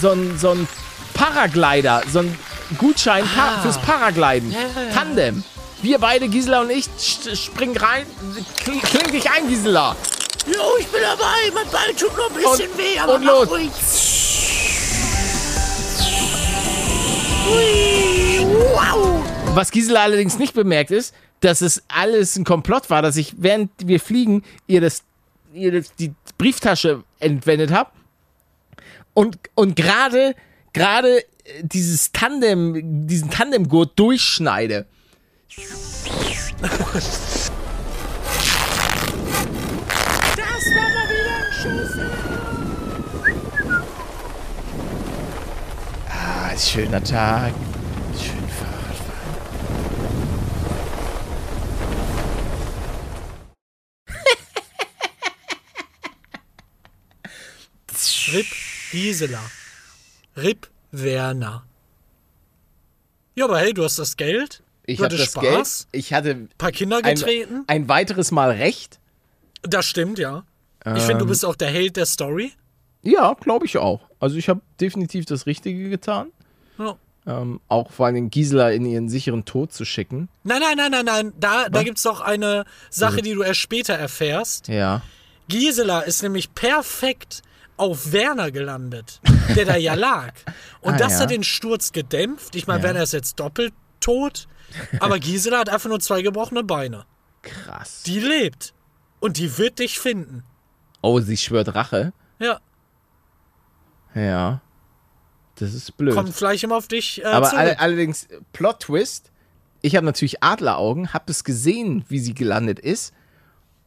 so einen so ein Paraglider, so einen Gutschein pa fürs Paragliden. Tandem. Wir beide, Gisela und ich, springen rein. Kling, kling dich ein, Gisela. Jo, ich bin dabei. Mein Bein tut noch ein bisschen Und- weh, aber und los. ruhig. Hui, wow. Was Gisela allerdings nicht bemerkt ist, dass es alles ein Komplott war, dass ich, während wir fliegen, ihr das, ihr das die Brieftasche entwendet habe und, und gerade, gerade äh, dieses Tandem, diesen Tandemgurt durchschneide. Das war mal wieder ein Schuss. Ah, ist schöner Tag. Schön Fahrradfahren. Rip Gisela. Rip Werner. Ja, aber hey, du hast das Geld. Ich hatte das Spaß. Geld. Ich hatte Paar Kinder ein, getreten. ein weiteres Mal recht. Das stimmt, ja. Ich finde, du bist auch der Held der Story. Ja, glaube ich auch. Also ich habe definitiv das Richtige getan. Ja. Ähm, auch vor allem Gisela in ihren sicheren Tod zu schicken. Nein, nein, nein, nein, nein. Da, da gibt es doch eine Sache, die du erst später erfährst. Ja. Gisela ist nämlich perfekt auf Werner gelandet, der da ja lag. Und Ah, das ja. hat den Sturz gedämpft. Ich meine, Ja. Werner ist jetzt doppelt tot, aber Gisela hat einfach nur zwei gebrochene Beine. Krass. Die lebt. Und die wird dich finden. oh, sie schwört Rache. Ja, Ja. Das ist blöd. kommt vielleicht immer auf dich äh, Aber all, allerdings, Plot-Twist. Ich habe natürlich Adleraugen, habe es gesehen, wie sie gelandet ist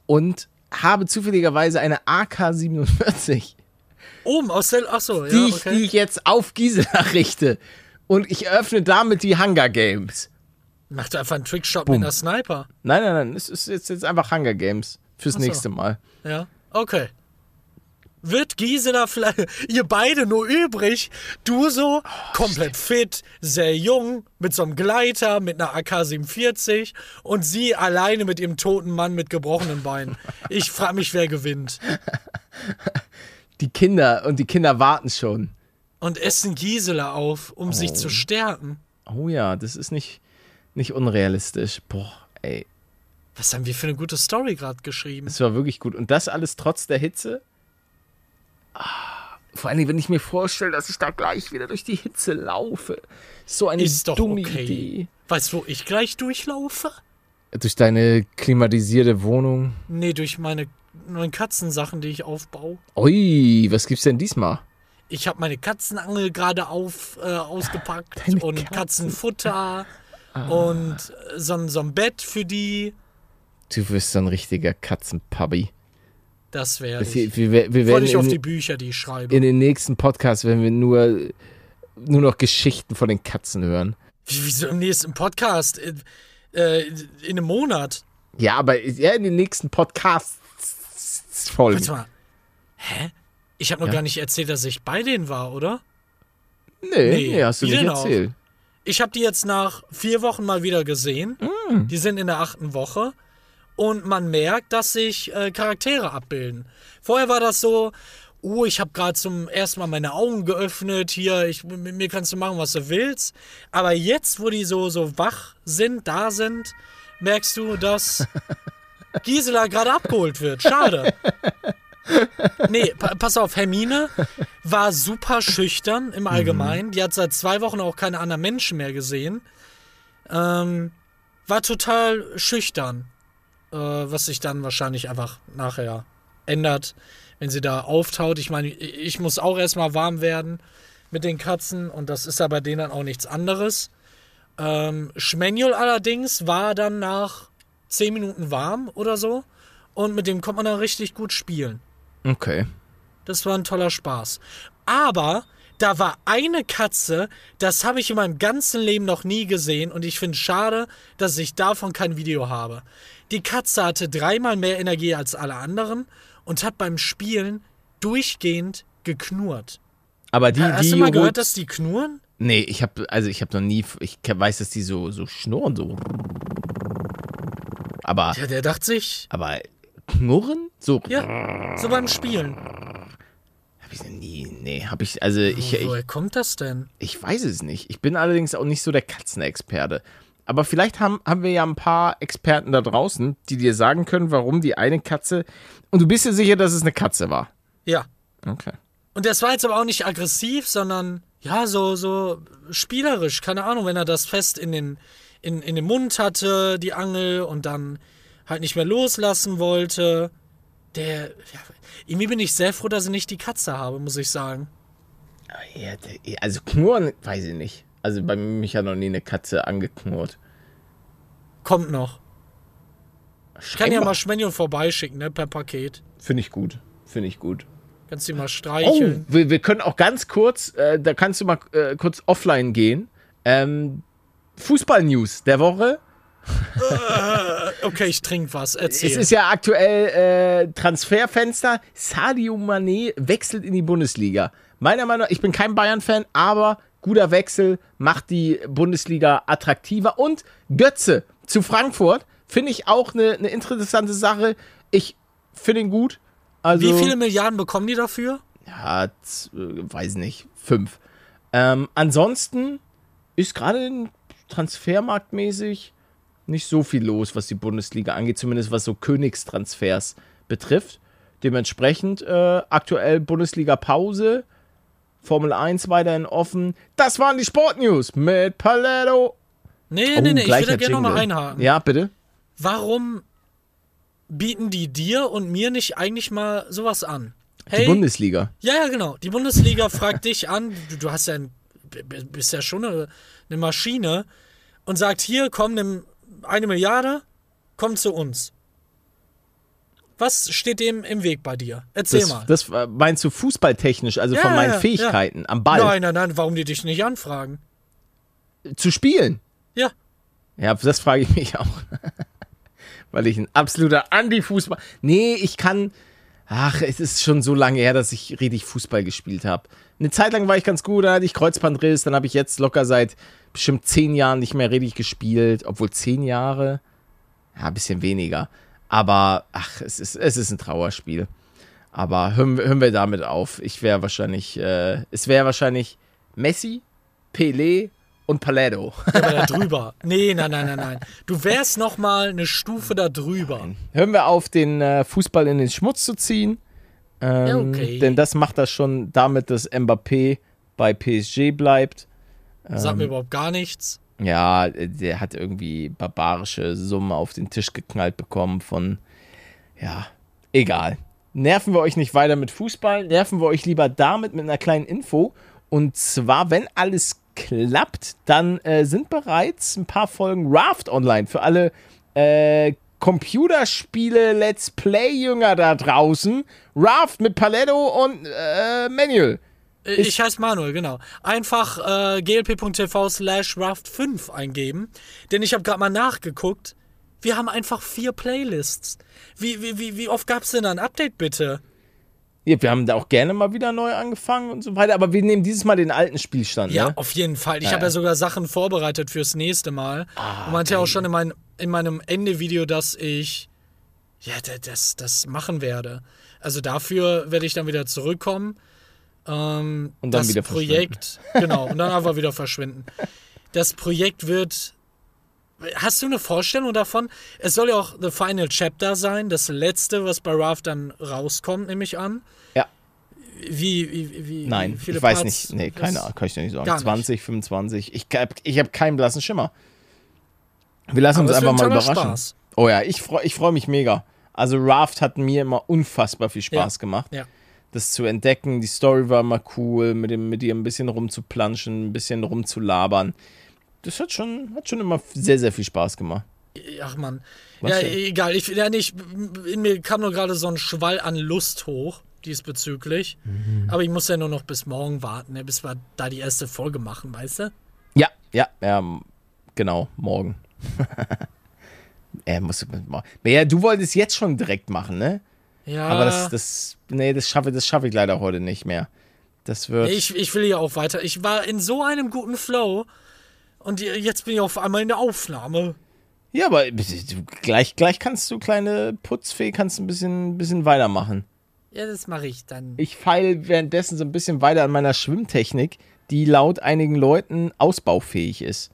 und habe zufälligerweise eine AK-47, Oben aus der. Achso, ja, die, ich, okay. die ich jetzt auf Gisela richte. Und ich eröffne damit die Hunger Games. Mach doch einfach einen Trickshot mit einer Sniper. Nein, nein, nein, es ist jetzt, jetzt einfach Hunger Games fürs so. nächste Mal. Ja, okay. Wird Gisela vielleicht, ihr beide nur übrig, du so komplett fit, sehr jung, mit so einem Gleiter, mit einer AK-47 und sie alleine mit ihrem toten Mann mit gebrochenen Beinen. Ich frage mich, wer gewinnt. Die Kinder und die Kinder warten schon. Und essen Gisela auf, um sich zu stärken. Oh ja, das ist nicht, nicht unrealistisch. Boah, ey, Was haben wir für eine gute Story gerade geschrieben? es war wirklich gut. Und das alles trotz der Hitze? Ah, vor allem, wenn ich mir vorstelle, dass ich da gleich wieder durch die Hitze laufe. So eine Ist doch dumme okay. Idee. Weißt du, wo ich gleich durchlaufe? Durch deine klimatisierte Wohnung. Nee, durch meine neuen Katzensachen, die ich aufbaue. Ui, was gibt's denn diesmal? Ich habe meine Katzenangel gerade auf äh, ausgepackt Deine und Katzen. Katzenfutter und äh, so, ein- so ein Bett für die. Du wirst so ein richtiger Katzenpubby. Das wäre ich. Wir, wir werden dich auf die in, Bücher, die ich schreibe. in den nächsten Podcasts, wenn wir nur, nur noch Geschichten von den Katzen hören. Wie, wieso im nächsten Podcast? Äh, äh, in einem Monat? Ja, aber ja, in den nächsten Podcasts-Folgen. Warte mal. Hä? Ich habe noch Ja. gar nicht erzählt, dass ich bei denen war, oder? Nee, Nee, nee, hast du nicht denn auch? erzählt. Ich habe die jetzt nach vier Wochen mal wieder gesehen. Mm. Die sind in der achten Woche. Und man merkt, dass sich äh, Charaktere abbilden. Vorher war das so, oh, ich habe gerade zum ersten Mal meine Augen geöffnet. Hier, ich, mit mir kannst du machen, was du willst. Aber jetzt, wo die so, so wach sind, da sind, merkst du, dass Gisela gerade abgeholt wird. Schade. Nee, pa pass auf, Hermine war super schüchtern im Allgemeinen. Die hat seit zwei Wochen auch keine anderen Menschen mehr gesehen. Ähm, war total schüchtern. Äh, was sich dann wahrscheinlich einfach nachher ändert, wenn sie da auftaut. Ich meine, ich muss auch erstmal warm werden mit den Katzen und das ist ja bei denen dann auch nichts anderes. Ähm, Schmenjul allerdings war dann nach zehn Minuten warm oder so und mit dem kommt man dann richtig gut spielen. Okay. Das war ein toller Spaß. Aber da war eine Katze, das habe ich in meinem ganzen Leben noch nie gesehen und ich finde es schade, dass ich davon kein Video habe. Die Katze hatte dreimal mehr Energie als alle anderen und hat beim Spielen durchgehend geknurrt. Aber die, Hast die du mal gehört, dass die knurren? Nee, ich habe also ich habe noch nie ich weiß, dass die so so schnurren so. Aber, Ja, der dachte sich, aber knurren? So, ja, so beim Spielen. hab ich nie, nee, hab ich, also ich, ich, Woher kommt das denn? ich weiß es nicht. Ich bin allerdings auch nicht so der Katzenexperte. Aber vielleicht haben, haben wir ja ein paar Experten da draußen, die dir sagen können, warum die eine Katze. Und du bist dir sicher, dass es eine Katze war. Ja. Okay. Und das war jetzt aber auch nicht aggressiv, sondern ja, so, so spielerisch. Keine Ahnung, wenn er das fest in den, in, in den Mund hatte, die Angel, und dann halt nicht mehr loslassen wollte. Der, ja, irgendwie bin ich sehr froh, dass ich nicht die Katze habe, muss ich sagen. Ja, der- also knurren, weiß ich nicht. Also bei mich hat noch nie eine Katze angeknurrt. Kommt noch. Ich kann ja mal Schmenio vorbeischicken, ne, per Paket. Finde ich gut. Finde ich gut. Kannst du mal Oh, streicheln. wir, wir können auch ganz kurz, äh, da kannst du mal äh, kurz offline gehen. Ähm, Fußball-News der Woche. Okay, ich trinke was. Erzähl. Es ist ja aktuell äh, Transferfenster. Sadio Mané wechselt in die Bundesliga. Meiner Meinung nach, ich bin kein Bayern-Fan, aber guter Wechsel macht die Bundesliga attraktiver. Und Götze zu Frankfurt finde ich auch eine eine interessante Sache. Ich finde ihn gut. Also, Wie viele Milliarden bekommen die dafür? Ja, äh, weiß nicht, fünf. Ähm, ansonsten ist gerade transfermarktmäßig nicht so viel los, was die Bundesliga angeht, zumindest was so Königstransfers betrifft. Dementsprechend äh, aktuell Bundesliga-Pause, Formel 1 weiterhin offen. Das waren die Sportnews mit Paletto. Nee, nee, nee, ich würde gerne nochmal einhaken. Ja, bitte. Warum bieten die dir und mir nicht eigentlich mal sowas an? Die Hey, Bundesliga. ja, ja, genau. Die Bundesliga fragt dich an, du, du hast ja ein, b- b- bist ja schon eine, eine Maschine und sagt, hier, komm, nimm eine Milliarde, komm zu uns. Was steht dem im Weg bei dir? Erzähl Das, mal. das äh, meinst du fußballtechnisch, also Ja, von ja, meinen ja, Fähigkeiten am Ball Nein, nein, nein, warum die dich nicht anfragen? zu spielen? Ja, Ja, das frage ich mich auch. Weil ich ein absoluter Anti-Fußball. Nee, ich kann. Ach, es ist schon so lange her, dass ich richtig Fußball gespielt habe. Eine Zeit lang war ich ganz gut, da hatte ich Kreuzbandriss, dann habe ich jetzt locker seit bestimmt zehn Jahren nicht mehr richtig gespielt, obwohl zehn Jahre, ja, ein bisschen weniger. Aber, ach, es ist, es ist ein Trauerspiel. Aber hören, hören wir damit auf. Ich wäre wahrscheinlich, äh, es wäre wahrscheinlich Messi, Pelé und Paletto. aber da drüber. Nee, nein, nein, nein, nein. Du wärst noch mal eine Stufe da drüber. Hören wir auf, den äh, Fußball in den Schmutz zu ziehen. Ähm, Ja, okay. Denn das macht das schon damit, dass Mbappé bei PSG bleibt. Sagt Ähm. mir überhaupt gar nichts. Ja, der hat irgendwie barbarische Summen auf den Tisch geknallt bekommen von, ja, egal. Nerven wir euch nicht weiter mit Fußball, nerven wir euch lieber damit mit einer kleinen Info. Und zwar, wenn alles klappt, dann äh, sind bereits ein paar Folgen Raft online für alle äh, Computerspiele Let's Play-Jünger da draußen. Raft mit Paletto und äh, Manual. Äh, Ich heiße Manuel, genau. Einfach äh, glp.tv slash raft5 eingeben. Denn ich habe gerade mal nachgeguckt. Wir haben einfach vier Playlists. Wie, wie, wie, wie oft gab es denn da ein Update, bitte? Ja, wir haben da auch gerne mal wieder neu angefangen und so weiter, aber wir nehmen dieses Mal den alten Spielstand. Ja, ne? auf jeden Fall. Ich Ja, habe ja. sogar Sachen vorbereitet fürs nächste Mal. Und meinte ja auch schon in, mein, in meinem Ende-Video, dass ich ja, da- das, das machen werde. Also dafür werde ich dann wieder zurückkommen. Ähm, Und dann das wieder Projekt, genau, und dann einfach wieder verschwinden. Das Projekt wird. Hast du eine Vorstellung davon? Es soll ja auch The Final Chapter sein, das letzte, was bei Raft dann rauskommt, nehme ich an. Ja. Wie, wie, wie Nein, viele ich weiß Parts nicht. Nee, keine Ahnung, kann ich dir nicht sagen. Nicht. 20, 25. Ich habe ich hab keinen blassen Schimmer. Wir lassen Aber uns einfach ein mal überraschen. Spaß. Oh ja, ich freue ich freu mich mega. Also Raft hat mir immer unfassbar viel Spaß Ja, gemacht. ja. Das zu entdecken, die Story war mal cool, mit, dem, mit ihr ein bisschen rumzuplanschen, ein bisschen rumzulabern. Das hat schon, hat schon immer sehr, sehr viel Spaß gemacht. Ach man. Ja, egal. Ich, ja, nicht, in mir kam nur gerade so ein Schwall an Lust hoch, diesbezüglich. Mhm. Aber ich muss ja nur noch bis morgen warten, ne, bis wir da die erste Folge machen, weißt du? Ja, ja, ja, genau, morgen. er muss. Ja, du wolltest jetzt schon direkt machen, ne? Ja. Aber das, das, nee, das schaffe, das schaffe ich leider heute nicht mehr. Das wird. ich, ich will ja auch weiter. Ich war in so einem guten Flow und jetzt bin ich auf einmal in der Aufnahme. Ja, aber gleich, gleich kannst du, kleine Putzfee, kannst ein bisschen, bisschen weitermachen. Ja, das mache ich dann. Ich feile währenddessen so ein bisschen weiter an meiner Schwimmtechnik, die laut einigen Leuten ausbaufähig ist.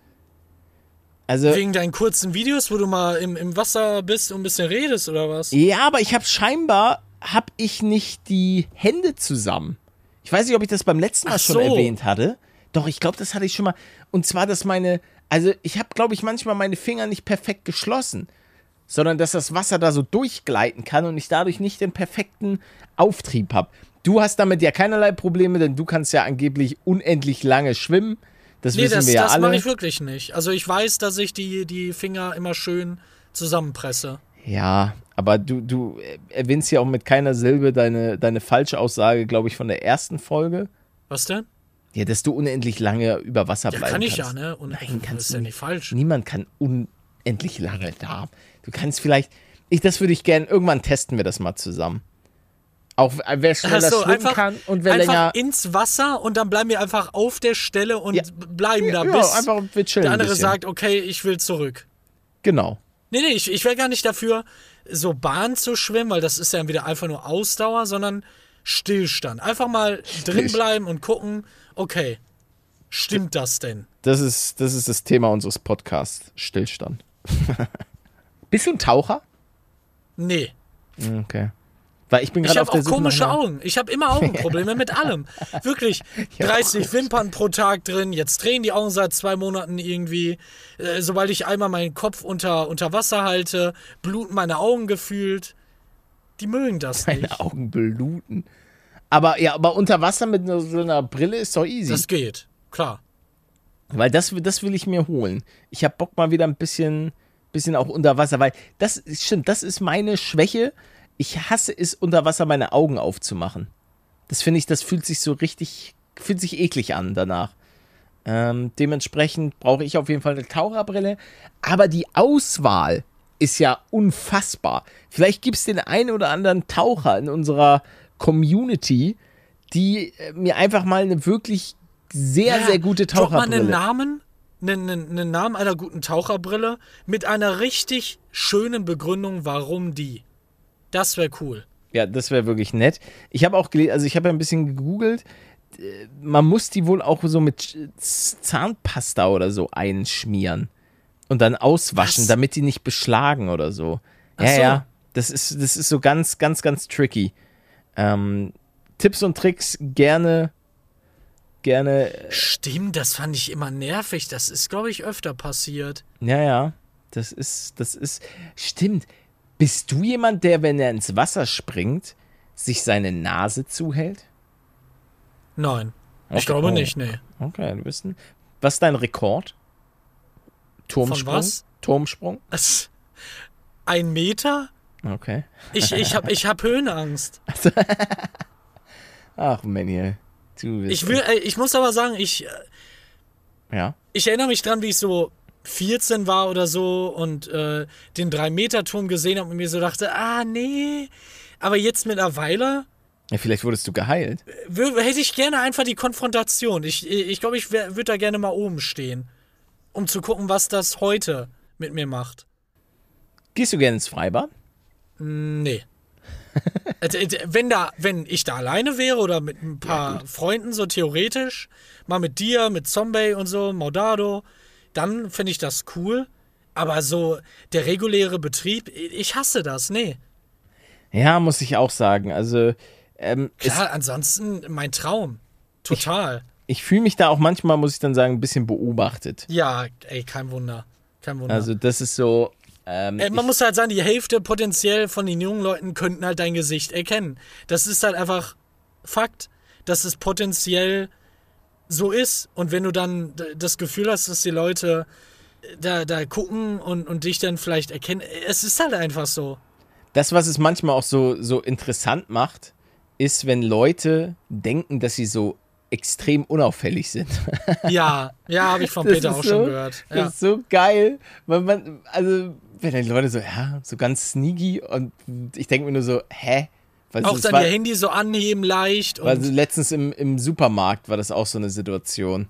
Also, Wegen deinen kurzen Videos, wo du mal im, im Wasser bist und ein bisschen redest oder was? ja, aber ich habe scheinbar, habe ich nicht die Hände zusammen. Ich weiß nicht, ob ich das beim letzten Mal Ach schon so. erwähnt hatte. Doch, ich glaube, das hatte ich schon mal. Und zwar, dass meine, also ich habe, glaube ich, manchmal meine Finger nicht perfekt geschlossen, sondern dass das Wasser da so durchgleiten kann und ich dadurch nicht den perfekten Auftrieb habe. Du hast damit ja keinerlei Probleme, denn du kannst ja angeblich unendlich lange schwimmen. Das Nee, wissen das, wir ja das alle. mache ich wirklich nicht. Also ich weiß, dass ich die, die Finger immer schön zusammenpresse. Ja, aber du, du erwähnst ja auch mit keiner Silbe deine, deine Falschaussage, glaube ich, von der ersten Folge. Was denn? Ja, dass du unendlich lange über Wasser Ja, bleiben kann ich kannst. ja, ne? Und Nein, das kannst ist du ja nicht. falsch. Niemand kann unendlich lange da. Du kannst vielleicht, ich, das würde ich gerne, irgendwann testen wir das mal zusammen. Auch äh, wer schneller so, schwimmen einfach, kann und wer einfach länger. ins Wasser und dann bleiben wir einfach auf der Stelle und Ja. bleiben da, ja, bis einfach wir chillen der andere sagt, okay, ich will zurück. Genau. Nee, nee, ich, ich wäre gar nicht dafür, so Bahn zu schwimmen, weil das ist ja wieder einfach nur Ausdauer, sondern Stillstand. Einfach mal drin bleiben und gucken, okay, stimmt das denn? Das ist, das ist das Thema unseres Podcasts. Stillstand. Bist du ein Taucher? Nee. Okay. Weil ich bin Ich gerade auf habe der auch Suche komische nach einer- Augen. Ich habe immer Augenprobleme mit allem. Wirklich. 30 Wimpern pro Tag drin. Jetzt drehen die Augen seit zwei Monaten irgendwie. Äh, sobald ich einmal meinen Kopf unter, unter Wasser halte, bluten meine Augen gefühlt. Die mögen das nicht. Meine Augen bluten. Aber ja, aber unter Wasser mit so einer Brille ist doch easy. Das geht. Klar. weil das, das will ich mir holen. Ich habe Bock mal wieder ein bisschen, bisschen auch unter Wasser, weil das stimmt, das ist meine Schwäche. Ich hasse es, unter Wasser meine Augen aufzumachen. Das finde ich, das fühlt sich so richtig, fühlt sich eklig an danach. Ähm, dementsprechend brauche ich auf jeden Fall eine Taucherbrille. Aber die Auswahl ist ja unfassbar. Vielleicht gibt es den einen oder anderen Taucher in unserer Community, die äh, mir einfach mal eine wirklich sehr, Ja, sehr gute drop mal Taucherbrille. einen Namen, einen, einen, Namen einer guten Taucherbrille mit einer richtig schönen Begründung, warum die. Das wäre cool. Ja, das wäre wirklich nett. Ich habe auch gelesen, also ich habe ja ein bisschen gegoogelt. Äh, Man muss die wohl auch so mit Zahnpasta oder so einschmieren und dann auswaschen, Was? damit die nicht beschlagen oder so. Ja, Ach so. ja. Das ist, das ist so ganz, ganz, ganz tricky. Ähm, Tipps und Tricks gerne, gerne. Stimmt, das fand ich immer nervig. Das ist, glaube ich, öfter passiert. Ja, ja. Das ist, das ist. Stimmt. Bist du jemand, der, wenn er ins Wasser springt, sich seine Nase zuhält? Nein. Ich Okay. glaube Oh. nicht, nee. Okay, du bist ein, Was ist dein Rekord? Turmsprung? Von was? Turmsprung? Das, ein Meter? Okay. Ich, ich habe ich hab Höhenangst. Ach, Manuel. Du bist. Ich, will, äh, ich muss aber sagen, ich, äh, Ja. ich erinnere mich dran, wie ich so 14 war oder so und äh, den 3-Meter-Turm gesehen habe und mir so dachte, ah, nee. Aber jetzt mittlerweile ja. Vielleicht wurdest du geheilt. wür- hätte ich gerne einfach die Konfrontation. Ich glaube, ich, glaub, ich würde da gerne mal oben stehen, um zu gucken, was das heute mit mir macht. Gehst du gerne ins Freibad? Nee. Also, äh, wenn da, wenn ich da alleine wäre oder mit ein paar Freunden, so theoretisch, mal mit dir, mit Zombie und so, Maudado, dann finde ich das cool. Aber so der reguläre Betrieb, ich hasse das, nee. Ja, muss ich auch sagen. Also, ähm, Klar, ansonsten mein Traum. Total. ich fühle mich da auch manchmal, muss ich dann sagen, ein bisschen beobachtet. ja, ey, kein Wunder. Kein Wunder. Also, das ist so. Ähm, Äh, man ich, muss halt sagen, die Hälfte potenziell von den jungen Leuten könnten halt dein Gesicht erkennen. Das ist halt einfach Fakt, dass es potenziell so ist. Und wenn du dann das Gefühl hast, dass die Leute äh, da, da gucken und, und dich dann vielleicht erkennen, es ist halt einfach so. das, was es manchmal auch so, so interessant macht, ist, wenn Leute denken, dass sie so extrem unauffällig sind. Ja, ja, habe ich von Das Peter auch so, schon gehört. Das Ja. ist so geil, weil man, also, wenn dann die Leute so, ja, so ganz sneaky und ich denke mir nur so, hä? Weil Auch dann war, ihr Handy so anheben leicht. Und so letztens im, im Supermarkt war das auch so eine Situation.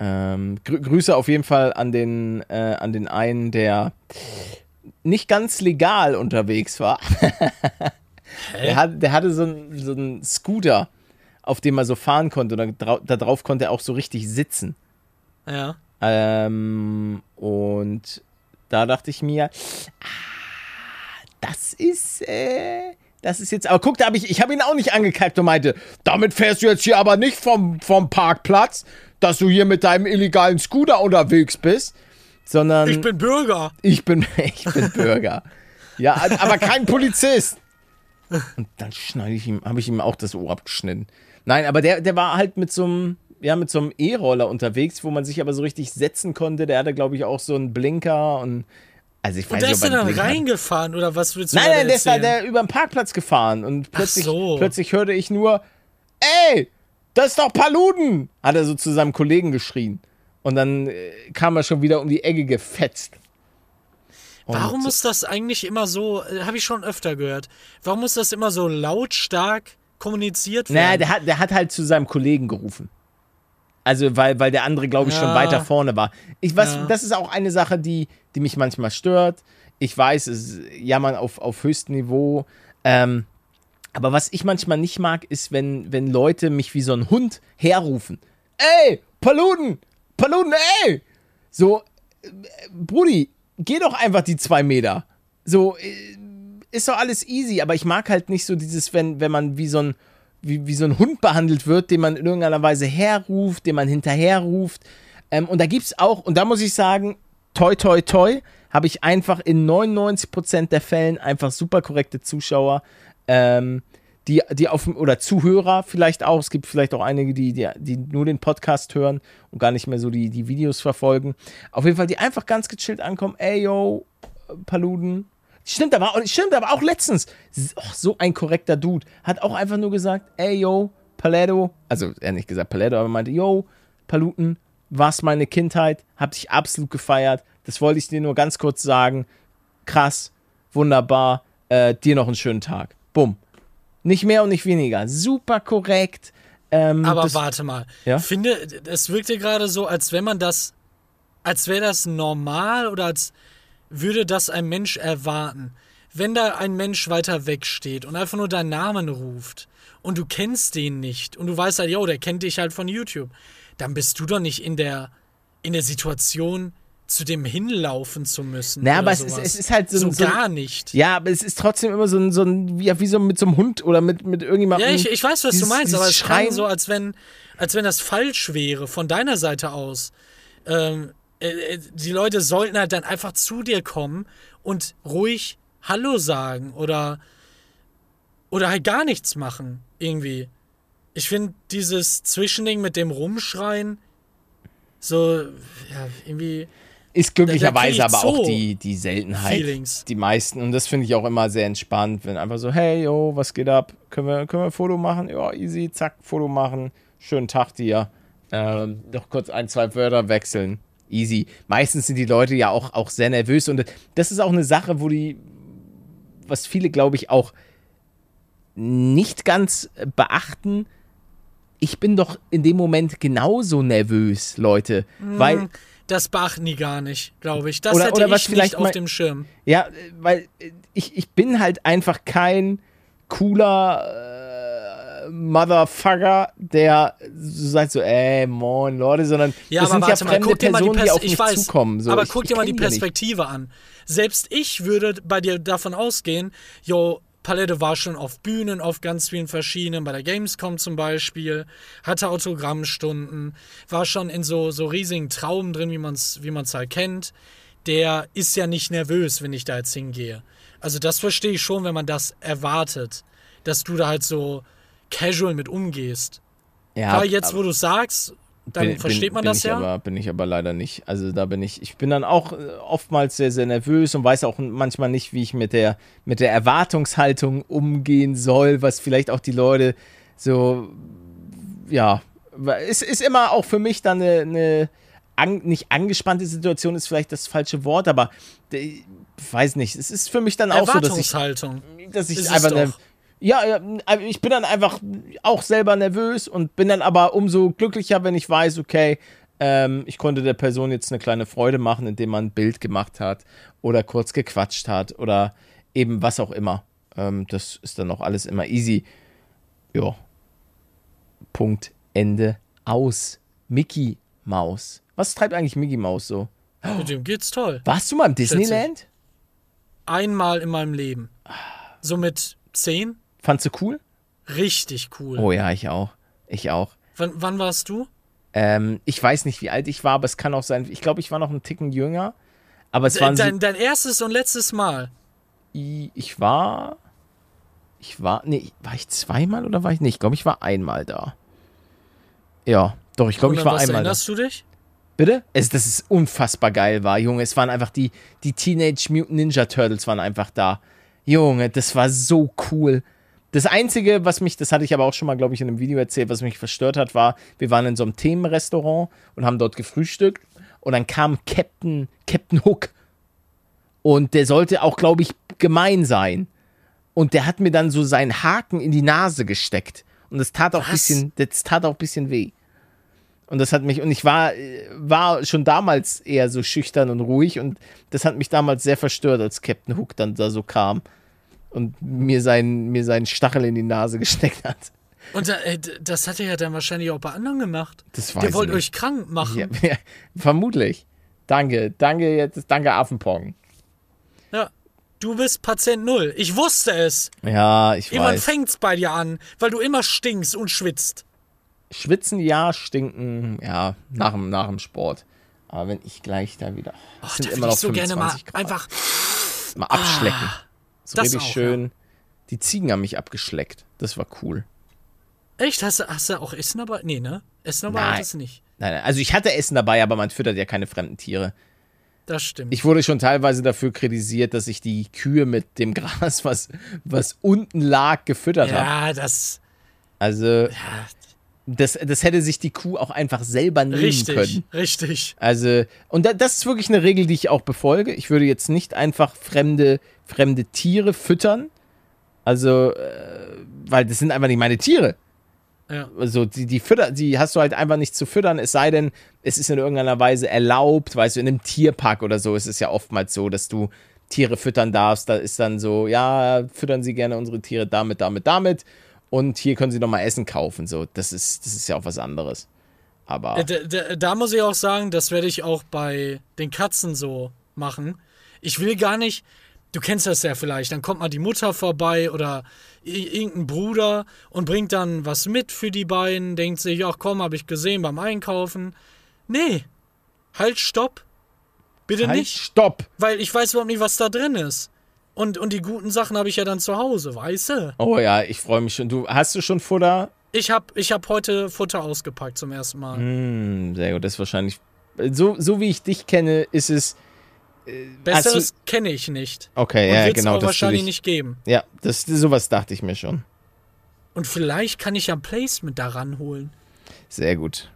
Ähm, grü Grüße auf jeden Fall an den, äh, an den einen, der nicht ganz legal unterwegs war. der, hat, der hatte so einen so einen Scooter, auf dem er so fahren konnte. Und da drauf konnte er auch so richtig sitzen. Ja. Ähm, und da dachte ich mir, ah, das ist, äh, das ist jetzt, aber guck, da habe ich, ich habe ihn auch nicht angekackt und meinte, damit fährst du jetzt hier aber nicht vom, vom Parkplatz, dass du hier mit deinem illegalen Scooter unterwegs bist, sondern Ich bin Bürger. ich bin, ich bin Bürger. ja, aber kein Polizist. Und dann schneide ich ihm, habe ich ihm auch das Ohr abgeschnitten. Nein, aber der, der war halt mit so einem, ja, mit so einem E-Roller unterwegs, wo man sich aber so richtig setzen konnte. Der hatte, glaube ich, auch so einen Blinker und also ich weiß Und nicht, ist er dann reingefahren oder was willst du Nein, nein, der ist da der über den Parkplatz gefahren und plötzlich, so. plötzlich hörte ich nur, ey, das ist doch Paluden, hat er so zu seinem Kollegen geschrien. Und dann äh, kam er schon wieder um die Ecke gefetzt. Und Warum muss das eigentlich immer so, äh, habe ich schon öfter gehört, warum muss das immer so lautstark kommuniziert werden? Naja, der hat, der hat halt zu seinem Kollegen gerufen. Also, weil, weil der andere, glaube ich, schon Ja. weiter vorne war. Ich weiß, Ja. das ist auch eine Sache, die, die mich manchmal stört. Ich weiß, es ist Jammern auf, auf höchstem Niveau. Ähm, aber was ich manchmal nicht mag, ist, wenn, wenn Leute mich wie so ein Hund herrufen. Ey, Paluden! Paluden, ey! So, äh, Brudi, geh doch einfach die zwei Meter. So, äh, ist doch alles easy, aber ich mag halt nicht so dieses, wenn, wenn man wie so ein, wie, wie so ein Hund behandelt wird, den man in irgendeiner Weise herruft, den man hinterherruft. Ähm, und da gibt's auch, und da muss ich sagen, toi, toi, toi, habe ich einfach in 99% der Fällen einfach super korrekte Zuschauer, ähm, die, die auf oder Zuhörer vielleicht auch. Es gibt vielleicht auch einige, die, die, die nur den Podcast hören und gar nicht mehr so die, die Videos verfolgen. Auf jeden Fall, die einfach ganz gechillt ankommen. Ey, yo, Paluden. Stimmt aber, auch- stimmt aber auch letztens. Oh, so ein korrekter Dude. Hat auch einfach nur gesagt, ey, yo, Paletto. Also, er hat nicht gesagt Paletto, aber meinte, yo, Paluten, war's meine Kindheit. Hab dich absolut gefeiert. Das wollte ich dir nur ganz kurz sagen. Krass, wunderbar. Äh, dir noch einen schönen Tag. Bumm. Nicht mehr und nicht weniger. Super korrekt. Ähm, Aber das, warte mal. Ja? Finde, es wirkte gerade so, als wenn man das, als wäre das normal oder als würde das ein Mensch erwarten. Wenn da ein Mensch weiter weg steht und einfach nur deinen Namen ruft und du kennst den nicht und du weißt halt, yo, der kennt dich halt von YouTube, dann bist du doch nicht in der, in der Situation, zu dem hinlaufen zu müssen. Na, oder aber es ist- es ist halt so so, ein- so gar nicht. Ja, aber es ist trotzdem immer so ein, so ein ja, wie so mit so einem Hund oder mit, mit irgendjemandem. Ja, ich, ich weiß, was dieses- du meinst, aber es Schreien. so, als wenn, als wenn das falsch wäre von deiner Seite aus. Ähm, äh, äh, die Leute sollten halt dann einfach zu dir kommen und ruhig Hallo sagen oder, oder halt gar nichts machen, irgendwie. Ich finde dieses Zwischending mit dem Rumschreien so, ja, irgendwie Ist glücklicherweise aber auch die, die Seltenheit. Feelings. Die meisten. Und das finde ich auch immer sehr entspannt, wenn einfach so, hey, yo, was geht ab? Können wir, können wir ein Foto machen? Ja, easy, zack, Foto machen. Schönen Tag dir. Ähm, noch kurz ein, zwei Wörter wechseln. Easy. Meistens sind die Leute ja auch, auch sehr nervös. Und das ist auch eine Sache, wo die, was viele, glaube ich, auch nicht ganz beachten. Ich bin doch in dem Moment genauso nervös, Leute. Weil das beachten die gar nicht, glaube ich. Das Oder- hätte oder ich was vielleicht nicht auf mal- dem Schirm. Ja, äh, weil äh, ich, ich bin halt einfach kein cooler äh, Motherfucker, der sagt so, ey, moin Leute, sondern Ja, das aber sind ja fremde mal die Personen, die Pers auf mich ich weiß, zukommen. So, aber ich, guck ich dir mal die nicht. Perspektive an. Selbst ich würde bei dir davon ausgehen, yo, Palette war schon auf Bühnen, auf ganz vielen verschiedenen, bei der Gamescom zum Beispiel, hatte Autogrammstunden, war schon in so, so riesigen Trauben drin, wie man es wie man's halt kennt. Der ist ja nicht nervös, wenn ich da jetzt hingehe. Also das verstehe ich schon, wenn man das erwartet, dass du da halt so casual mit umgehst. Ja, Weil jetzt, wo du sagst, dann bin- versteht bin, man bin das ich ja. Aber, bin ich aber leider nicht. Also da bin ich, ich bin dann auch äh, oftmals sehr, sehr nervös und weiß auch manchmal nicht, wie ich mit der, mit der Erwartungshaltung umgehen soll, was vielleicht auch die Leute so, ja, es ist immer auch für mich dann eine, eine an, nicht angespannte Situation ist vielleicht das falsche Wort, aber äh, weiß nicht, es ist für mich dann auch so, dass ich Erwartungshaltung. dass ich einfach ne, doch. Ja, ja, ich bin dann einfach auch selber nervös und bin dann aber umso glücklicher, wenn ich weiß, okay, Ähm, ich konnte der Person jetzt eine kleine Freude machen, indem man ein Bild gemacht hat oder kurz gequatscht hat oder eben was auch immer. Ähm, das ist dann auch alles immer easy. Ja. Punkt, Ende, aus. Mickey Maus. Was treibt eigentlich Mickey Maus so? Mit dem geht's toll. Warst du mal im Disneyland? Einmal in meinem Leben. So mit zehn? Fandst du cool? Richtig cool. Oh ja, ich auch. Ich auch. Wann, wann warst du? Ähm, ich weiß nicht, wie alt ich war, aber es kann auch sein. Ich glaube, ich war noch einen Ticken jünger. Aber es waren so, Dein, dein erstes und letztes Mal. ich war. Ich war. Nee, war ich zweimal oder war ich nicht? Ich glaube, ich war einmal da. Ja, doch, ich glaube, ich war was einmal da. erinnerst du dich? Bitte? Es, das ist unfassbar geil war, Junge. Es waren einfach die, die Teenage Mutant Ninja Turtles waren einfach da. Junge, das war so cool. Das Einzige, was mich, das hatte ich aber auch schon mal, glaube ich, in einem Video erzählt, was mich verstört hat, war, wir waren in so einem Themenrestaurant und haben dort gefrühstückt und dann kam Captain, Captain Hook. Und der sollte auch, glaube ich, gemein sein. Und der hat mir dann so seinen Haken in die Nase gesteckt. Und das tat auch ein Was? bisschen, das tat auch ein bisschen weh. Und das hat mich, und ich war, war schon damals eher so schüchtern und ruhig und das hat mich damals sehr verstört, als Captain Hook dann da so kam und mir seinen, mir seinen Stachel in die Nase gesteckt hat. Und da, äh, das hat er ja dann wahrscheinlich auch bei anderen gemacht. Das weiß Der wollte euch krank machen. Ja, ja, vermutlich. Danke, danke jetzt, danke Affenpong. Ja. Du bist Patient Null. Ich wusste es. Ja, ich Irgendwann weiß. fängt's bei dir an, weil du immer stinkst und schwitzt. Schwitzen ja, stinken, ja, nach dem, nach dem Sport. Aber wenn ich gleich da wieder. Ach, es sind da immer würde noch ich so gerne mal 25 Grad. einfach. mal abschlecken. So das richtig auch, schön. Die Ziegen haben mich abgeschleckt. Das war cool. Echt? Hast du, hast du auch Essen dabei? Nee, ne? Essen dabei hattest du nicht. Nein, nein, also ich hatte Essen dabei, aber man füttert ja keine fremden Tiere. Das stimmt. Ich wurde schon teilweise dafür kritisiert, dass ich die Kühe mit dem Gras, was, was unten lag, gefüttert habe. ja, das. Also, Ja, das, das hätte sich die Kuh auch einfach selber nehmen richtig, können. richtig. Also, und da, das ist wirklich eine Regel, die ich auch befolge. Ich würde jetzt nicht einfach fremde, fremde Tiere füttern. Also, äh, weil das sind einfach nicht meine Tiere. Ja. Also, die, die fütter, die hast du halt einfach nicht zu füttern, es sei denn, es ist in irgendeiner Weise erlaubt, weißt du, in einem Tierpark oder so ist es ja oftmals so, dass du Tiere füttern darfst. Da ist dann so, ja, füttern Sie gerne unsere Tiere damit, damit, damit. Und hier können Sie noch mal Essen kaufen. So, das ist, das ist ja auch was anderes. Aber. Äh, Da, da, da muss ich auch sagen, das werde ich auch bei den Katzen so machen. Ich will gar nicht, du kennst das ja vielleicht, dann kommt mal die Mutter vorbei oder irgendein Bruder und bringt dann was mit für die beiden, denkt sich, ach komm, habe ich gesehen beim Einkaufen. Nee, halt, stopp. Bitte halt, nicht, stopp! weil ich weiß überhaupt nicht, was da drin ist. Und, und die guten Sachen habe ich ja dann zu Hause, weißt du? Oh ja, ich freue mich schon. Du hast du schon Futter? Ich habe ich hab heute Futter ausgepackt zum ersten Mal. Hm, sehr gut. Das ist wahrscheinlich. So, so wie ich dich kenne, ist es. Besseres kenne ich nicht. Okay, Und ja, genau. auch dass du wahrscheinlich dich- nicht geben. Ja, das, sowas dachte ich mir schon. Und vielleicht kann ich ja ein Placement daran holen. Sehr gut.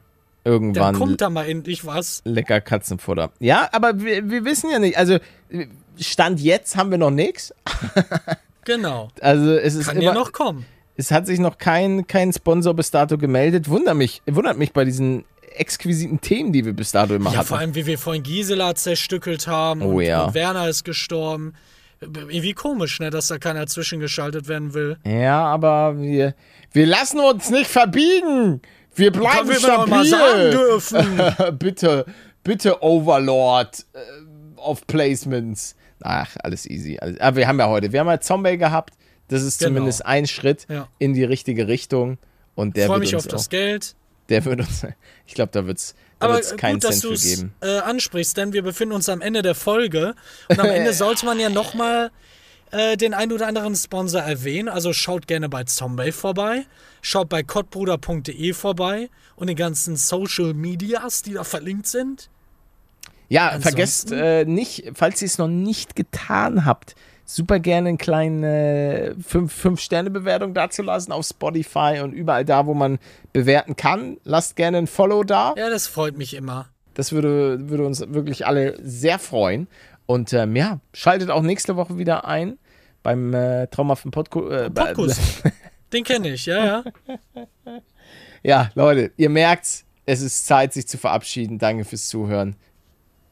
Dann Irgendwann kommt da mal endlich was. lecker Katzenfutter. Ja, aber wir, wir wissen ja nicht. Also, Stand jetzt haben wir noch nichts. Genau. Also, es ist Kann immer, ja noch kommen. Es hat sich noch kein, kein Sponsor bis dato gemeldet. Wundert mich, wundert mich bei diesen exquisiten Themen, die wir bis dato immer Ja, hatten. vor allem, wie wir vorhin Gisela zerstückelt haben Oh und, ja. und Werner ist gestorben. Irgendwie komisch, ne, dass da keiner zwischengeschaltet werden will. Ja, aber wir, wir lassen uns nicht verbiegen. Wir bleiben wir doch mal sagen stabil. dürfen. bitte, bitte Overlord äh, of Placements. Ach, alles easy. Alles, aber wir haben ja heute, wir haben ja Zombie gehabt. Das ist Genau. zumindest ein Schritt Ja. in die richtige Richtung. Und der Freue wird mich auf das auch, Geld. der wird uns, ich glaube, da wird's, da Aber wird's keinen gut, dass Cent du für es geben. äh, ansprichst, denn wir befinden uns am Ende der Folge. Und am Ende sollte man ja nochmal äh, den ein oder anderen Sponsor erwähnen. Also schaut gerne bei Zombie vorbei. Schaut bei kottbruder.de vorbei. Und den ganzen Social Medias, die da verlinkt sind. Ja, Ansonsten- vergesst äh, nicht, falls ihr es noch nicht getan habt, super gerne eine kleine 5-Sterne-Bewertung dazulassen auf Spotify und überall da, wo man bewerten kann. Lasst gerne ein Follow da. Ja, das freut mich immer. Das würde, würde uns wirklich alle sehr freuen. Und ähm, ja, schaltet auch nächste Woche wieder ein beim äh, traumhaften Podku äh, Podcast. Den kenne ich, ja, ja. Ja, Leute, ihr merkt's, Es ist Zeit, sich zu verabschieden. Danke fürs Zuhören.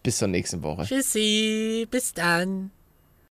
Bis zur nächsten Woche. Tschüssi, bis dann.